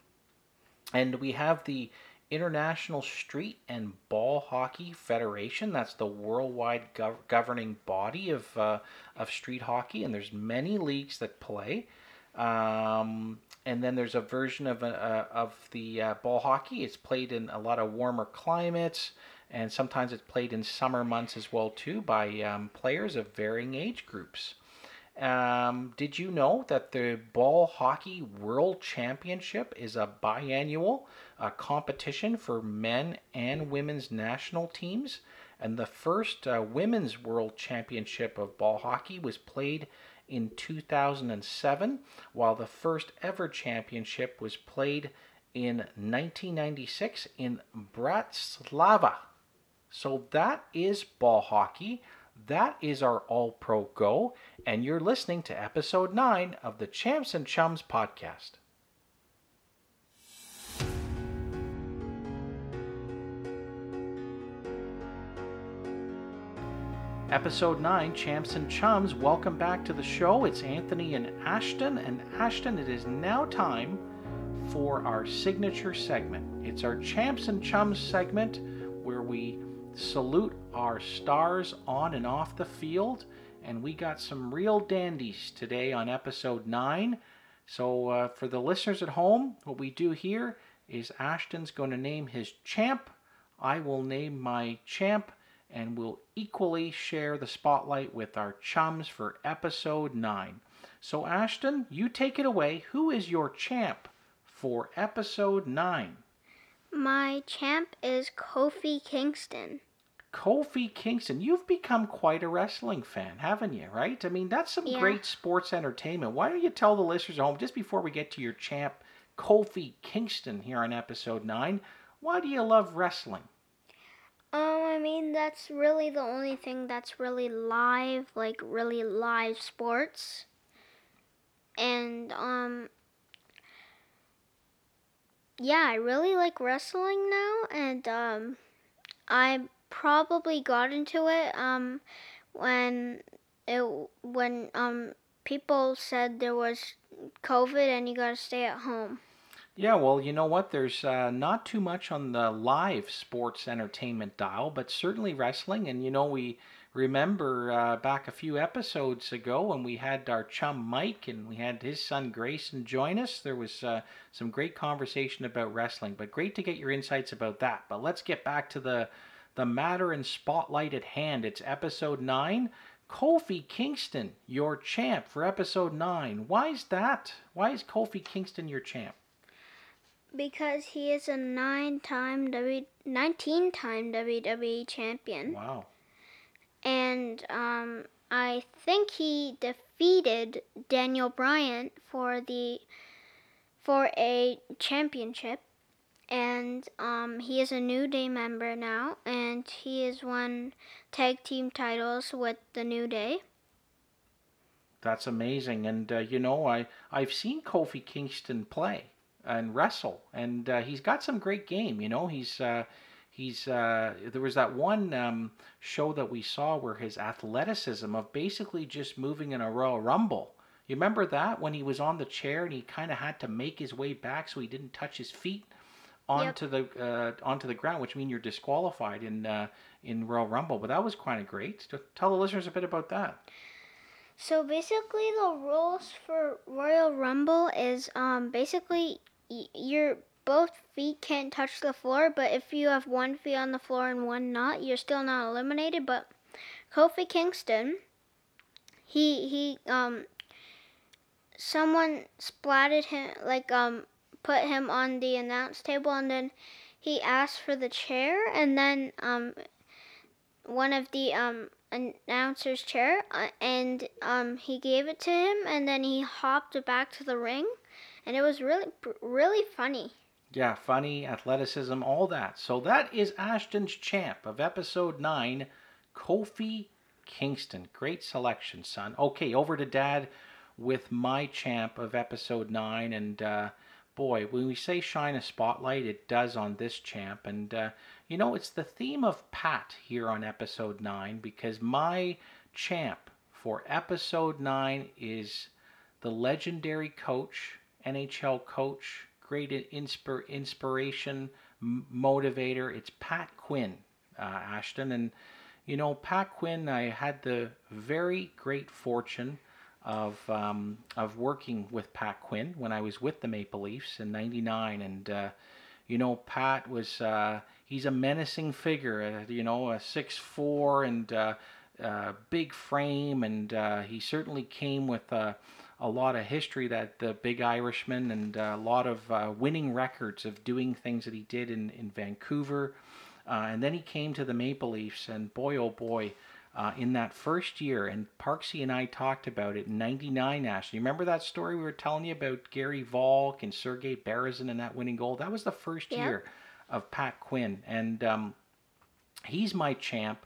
S1: and we have the International Street and Ball Hockey Federation. That's the worldwide gov- governing body of uh, of street hockey, and there's many leagues that play. Um, and then there's a version of uh, of the uh, ball hockey. It's played in a lot of warmer climates and sometimes it's played in summer months as well too by um, players of varying age groups. Um, did you know that the Ball Hockey World Championship is a biannual uh, competition for men and women's national teams? And the first uh, Women's World Championship of Ball Hockey was played in 2007, while the first ever championship was played in 1996 in Bratislava, so that is ball hockey. That is our All Pro Go, and you're listening to episode 9 of the Champs and Chums podcast. Episode 9, Champs and Chums, welcome back to the show. It's Anthony and Ashton, and Ashton, it is now time for our signature segment. It's our Champs and Chums segment where we salute our stars on and off the field. And we got some real dandies today on episode 9. So, uh, for the listeners at home, what we do here is Ashton's going to name his champ I will name my champ and we'll equally share the spotlight with our chums for episode 9. So, Ashton, you take it away. Who is your champ for episode 9?
S2: My champ is Kofi Kingston.
S1: Kofi Kingston, you've become quite a wrestling fan, haven't you? Right? I mean, that's some
S2: Yeah.
S1: great sports entertainment. Why don't you tell the listeners at home, just before we get to your champ, Kofi Kingston, here on episode 9, why do you love wrestling?
S2: Um, I mean that's really the only thing that's really live, like really live sports. And um yeah, I really like wrestling now and um I probably got into it um when it when um people said there was COVID and you got to stay at home.
S1: Yeah, well, you know what? There's uh, not too much on the live sports entertainment dial, but certainly wrestling. And, you know, we remember uh, back a few episodes ago when we had our chum Mike and we had his son Grayson join us. There was uh, some great conversation about wrestling, but great to get your insights about that. But let's get back to the, the matter and spotlight at hand. It's episode 9. Kofi Kingston, your champ for episode 9. Why is that? Why is Kofi Kingston your champ?
S2: Because he is a nine-time W, nineteen-time WWE champion,
S1: Wow.
S2: and um, I think he defeated Daniel Bryan for the for a championship, and um, he is a New Day member now, and he has won tag team titles with the New Day.
S1: That's amazing. And, uh, you know, I, I've seen Kofi Kingston play and wrestle, and uh, he's got some great game. You know, he's. Uh, He's uh, there was that one um, show that we saw where his athleticism of basically just moving in a Royal Rumble. You remember that when he was on the chair and he kind of had to make his way back so he didn't touch his feet onto the uh, onto the ground, which means you're disqualified in uh, in Royal Rumble. But that was kind of great. Tell the listeners a bit about that.
S2: So basically, the rules for Royal Rumble is um basically y- your both feet can't touch the floor, but if you have one feet on the floor and one not, you're still not eliminated. But Kofi Kingston, he he um someone splatted him like um put him on the announce table and then he asked for the chair and then um one of the um announcer's chair uh, and um he gave it to him and then he hopped back to the ring and it was really really funny
S1: Yeah, funny, athleticism, all that. So that is Ashton's champ of episode 9, Kofi Kingston. Great selection, son. Okay, over to dad with my champ of episode 9. And uh, boy, when we say shine a spotlight, it does on this champ. And uh, you know, it's the theme of Pat here on episode 9 because my champ for episode 9 is the legendary coach, NHL coach, great inspir- inspiration, m- motivator. It's Pat Quinn, uh, Ashton. And, you know, Pat Quinn, I had the very great fortune of, um, of working with Pat Quinn when I was with the Maple Leafs in 99. And, uh, you know, Pat was, uh, he's a menacing figure, uh, you know, a six four and uh, uh, big frame. And uh, he certainly came with a lot of history that the big Irishman and a lot of winning records of doing things that he did in, in Vancouver. And then he came to the Maple Leafs, and boy, oh boy, uh, in that first year, and Parksy and I talked about it in 99, Ashley. Remember that story we were telling you about Garry Valk and Sergei Berezin and that winning goal? That was the first
S2: Yeah.
S1: year of Pat Quinn. And um, he's my champ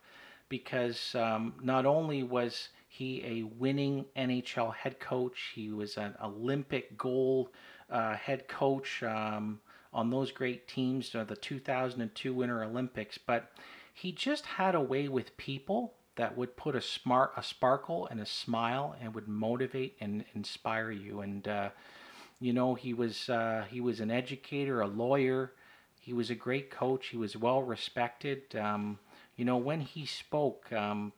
S1: because um, not only was he a winning NHL head coach, he was an Olympic gold uh, head coach um, on those great teams, uh, the 2002 Winter Olympics, but he just had a way with people that would put a smart, a sparkle and a smile and would motivate and inspire you. And uh, you know, he was uh, he was an educator, a lawyer. He was a great coach. He was well respected. Um, you know, when he spoke, um,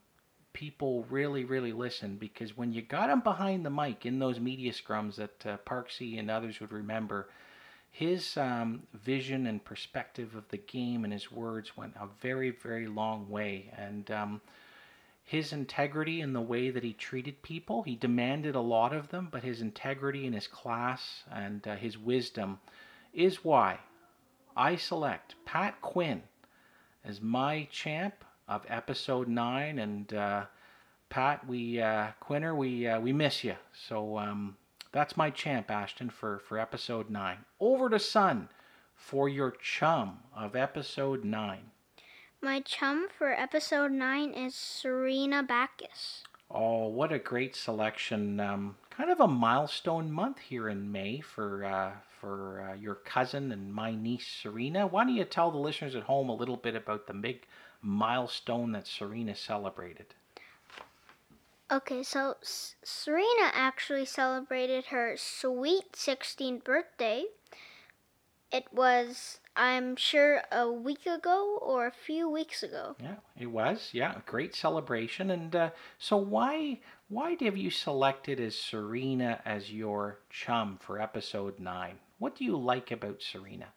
S1: people really, really listened because when you got him behind the mic in those media scrums that uh, Parksy and others would remember, his um, vision and perspective of the game and his words went a very, very long way. And um, his integrity in the way that he treated people, he demanded a lot of them, but his integrity and his class and uh, his wisdom is why I select Pat Quinn as my champ of episode nine. And uh, Pat, we uh, Quinner, we uh, we miss you. So um, that's my champ, Ashton, for, for episode 9. Over to son for your chum of episode 9.
S2: My chum for episode 9 is Serena Backus.
S1: Oh, what a great selection. Um, kind of a milestone month here in May for, uh, for uh, your cousin and my niece, Serena. Why don't you tell the listeners at home a little bit about the big milestone that Serena celebrated?
S2: Okay, so S- Serena actually celebrated her sweet 16th birthday. It was, I'm sure, a week ago or a few weeks ago.
S1: Yeah, it was. Yeah, a great celebration. And uh, so, why why have you selected as Serena as your chum for episode nine? What do you like about Serena?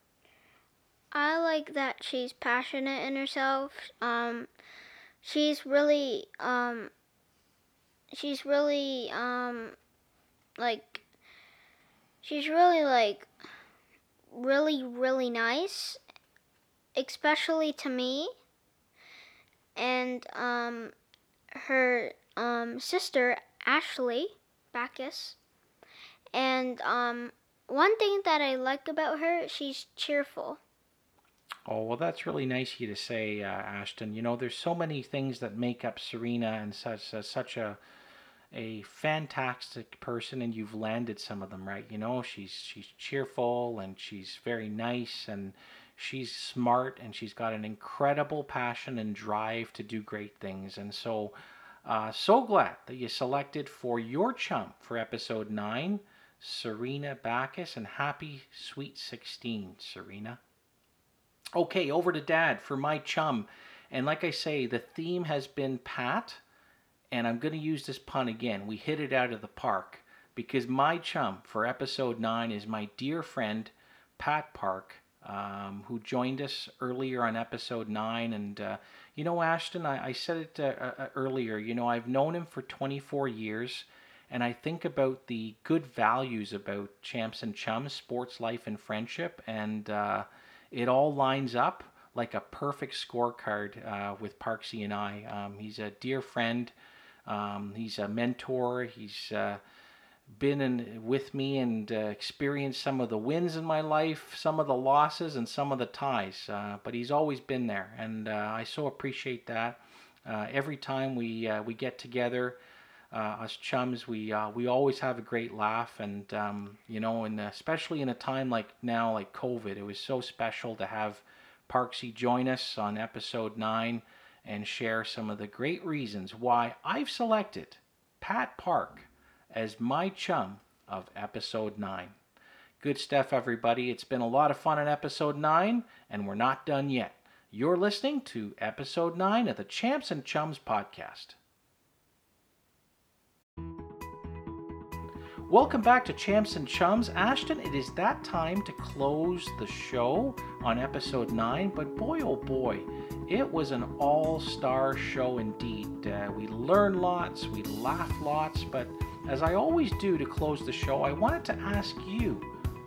S2: I like that she's passionate in herself. Um, she's really um she's really um like she's really like really really nice especially to me. And um her um sister Ashley Backus. And um one thing that I like about her she's cheerful.
S1: Oh, well, that's really nice of you to say, uh, Ashton. You know, there's so many things that make up Serena and such uh, such a a fantastic person and you've landed some of them right? You know she's she's cheerful and she's very nice and she's smart and she's got an incredible passion and drive to do great things. And so uh, so glad that you selected for your chum for episode 9 serena backus and happy sweet 16 serena. Okay over to dad for my chum. And like i say the theme has been pat and I'm going to use this pun again. We hit it out of the park because my chum for episode nine is my dear friend Pat Park, um, who joined us earlier on episode nine. And uh, you know, Ashton, I, I said it uh, uh, earlier. You know, I've known him for 24 years, and I think about the good values about champs and chums, sports, life, and friendship, and uh, it all lines up like a perfect scorecard uh, with Parksy and I. Um, he's a dear friend. Um, he's a mentor. He's uh, been in, with me and uh, experienced some of the wins in my life, some of the losses, and some of the ties. Uh, but he's always been there, and uh, I so appreciate that. Uh, every time we uh, we get together, us chums, we we always have a great laugh, and um, you know, and especially in a time like now, like COVID, it was so special to have Parksy join us on episode nine and share some of the great reasons why I've selected Pat Park as my chum of episode 9. Good stuff, everybody. It's been a lot of fun in episode 9, and we're not done yet. You're listening to episode 9 of the Champs and Chums podcast. Welcome back to Champs and Chums. Ashton, it is that time to close the show on episode 9, but boy oh boy, it was an all star show indeed. Uh, we learned lots, we laughed lots, but as I always do to close the show, I wanted to ask you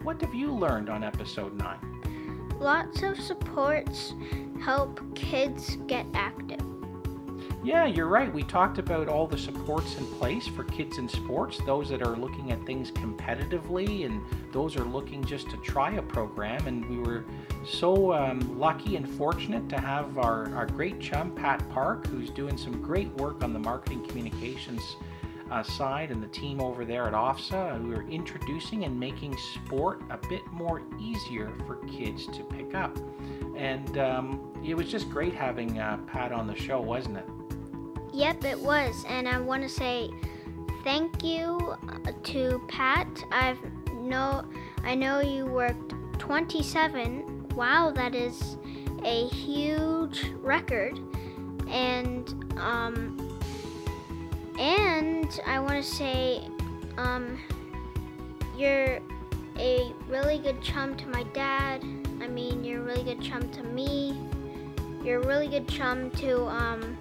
S1: what have you learned on episode 9?
S2: Lots of supports help kids get active.
S1: Yeah, you're right. We talked about all the supports in place for kids in sports, those that are looking at things competitively and those are looking just to try a program. And we were so um, lucky and fortunate to have our, our great chum, Pat Park, who's doing some great work on the marketing communications uh, side and the team over there at OFSA, who are introducing and making sport a bit more easier for kids to pick up. And um, it was just great having uh, Pat on the show, wasn't it?
S2: Yep, it was. And I want to say thank you uh, to Pat. I've know I know you worked 27. Wow, that is a huge record. And um and I want to say um you're a really good chum to my dad. I mean, you're a really good chum to me. You're a really good chum to um,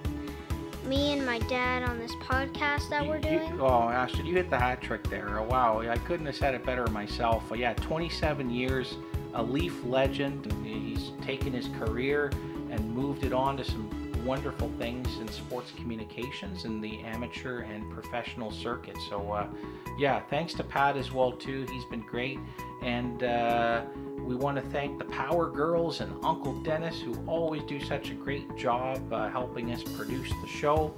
S2: me and my dad on this podcast that
S1: You-
S2: we're
S1: you-
S2: doing.
S1: oh, Ashton, you hit the hat trick there. Oh, wow, I couldn't have said it better myself. Uh, yeah, 27 years, a Leaf legend. He's taken his career and moved it on to some wonderful things in sports communications in the amateur and professional circuit. So, uh, yeah, thanks to Pat as well too. He's been great, and uh, we want to thank the Power Girls and Uncle Dennis who always do such a great job uh, helping us produce the show.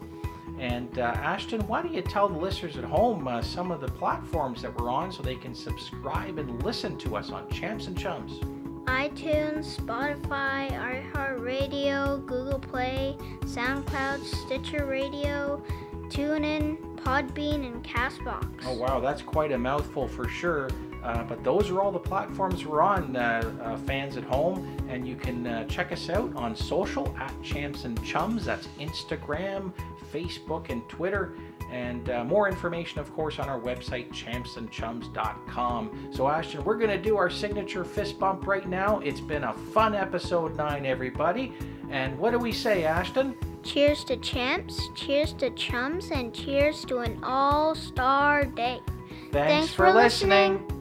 S1: And uh, Ashton, why don't you tell the listeners at home uh, some of the platforms that we're on so they can subscribe and listen to us on Champs and Chums?
S2: iTunes, Spotify, iHeartRadio, Google Play, SoundCloud, Stitcher Radio, TuneIn, Podbean, and Castbox.
S1: Oh, wow, that's quite a mouthful for sure. Uh, but those are all the platforms we're on, uh, uh, fans at home. And you can uh, check us out on social at Champs and Chums. That's Instagram, Facebook, and Twitter. And uh, more information, of course, on our website, champsandchums.com. So, Ashton, we're going to do our signature fist bump right now. It's been a fun episode nine, everybody. And what do we say, Ashton?
S2: Cheers to champs, cheers to chums, and cheers to an all star day.
S1: Thanks,
S2: Thanks for listening.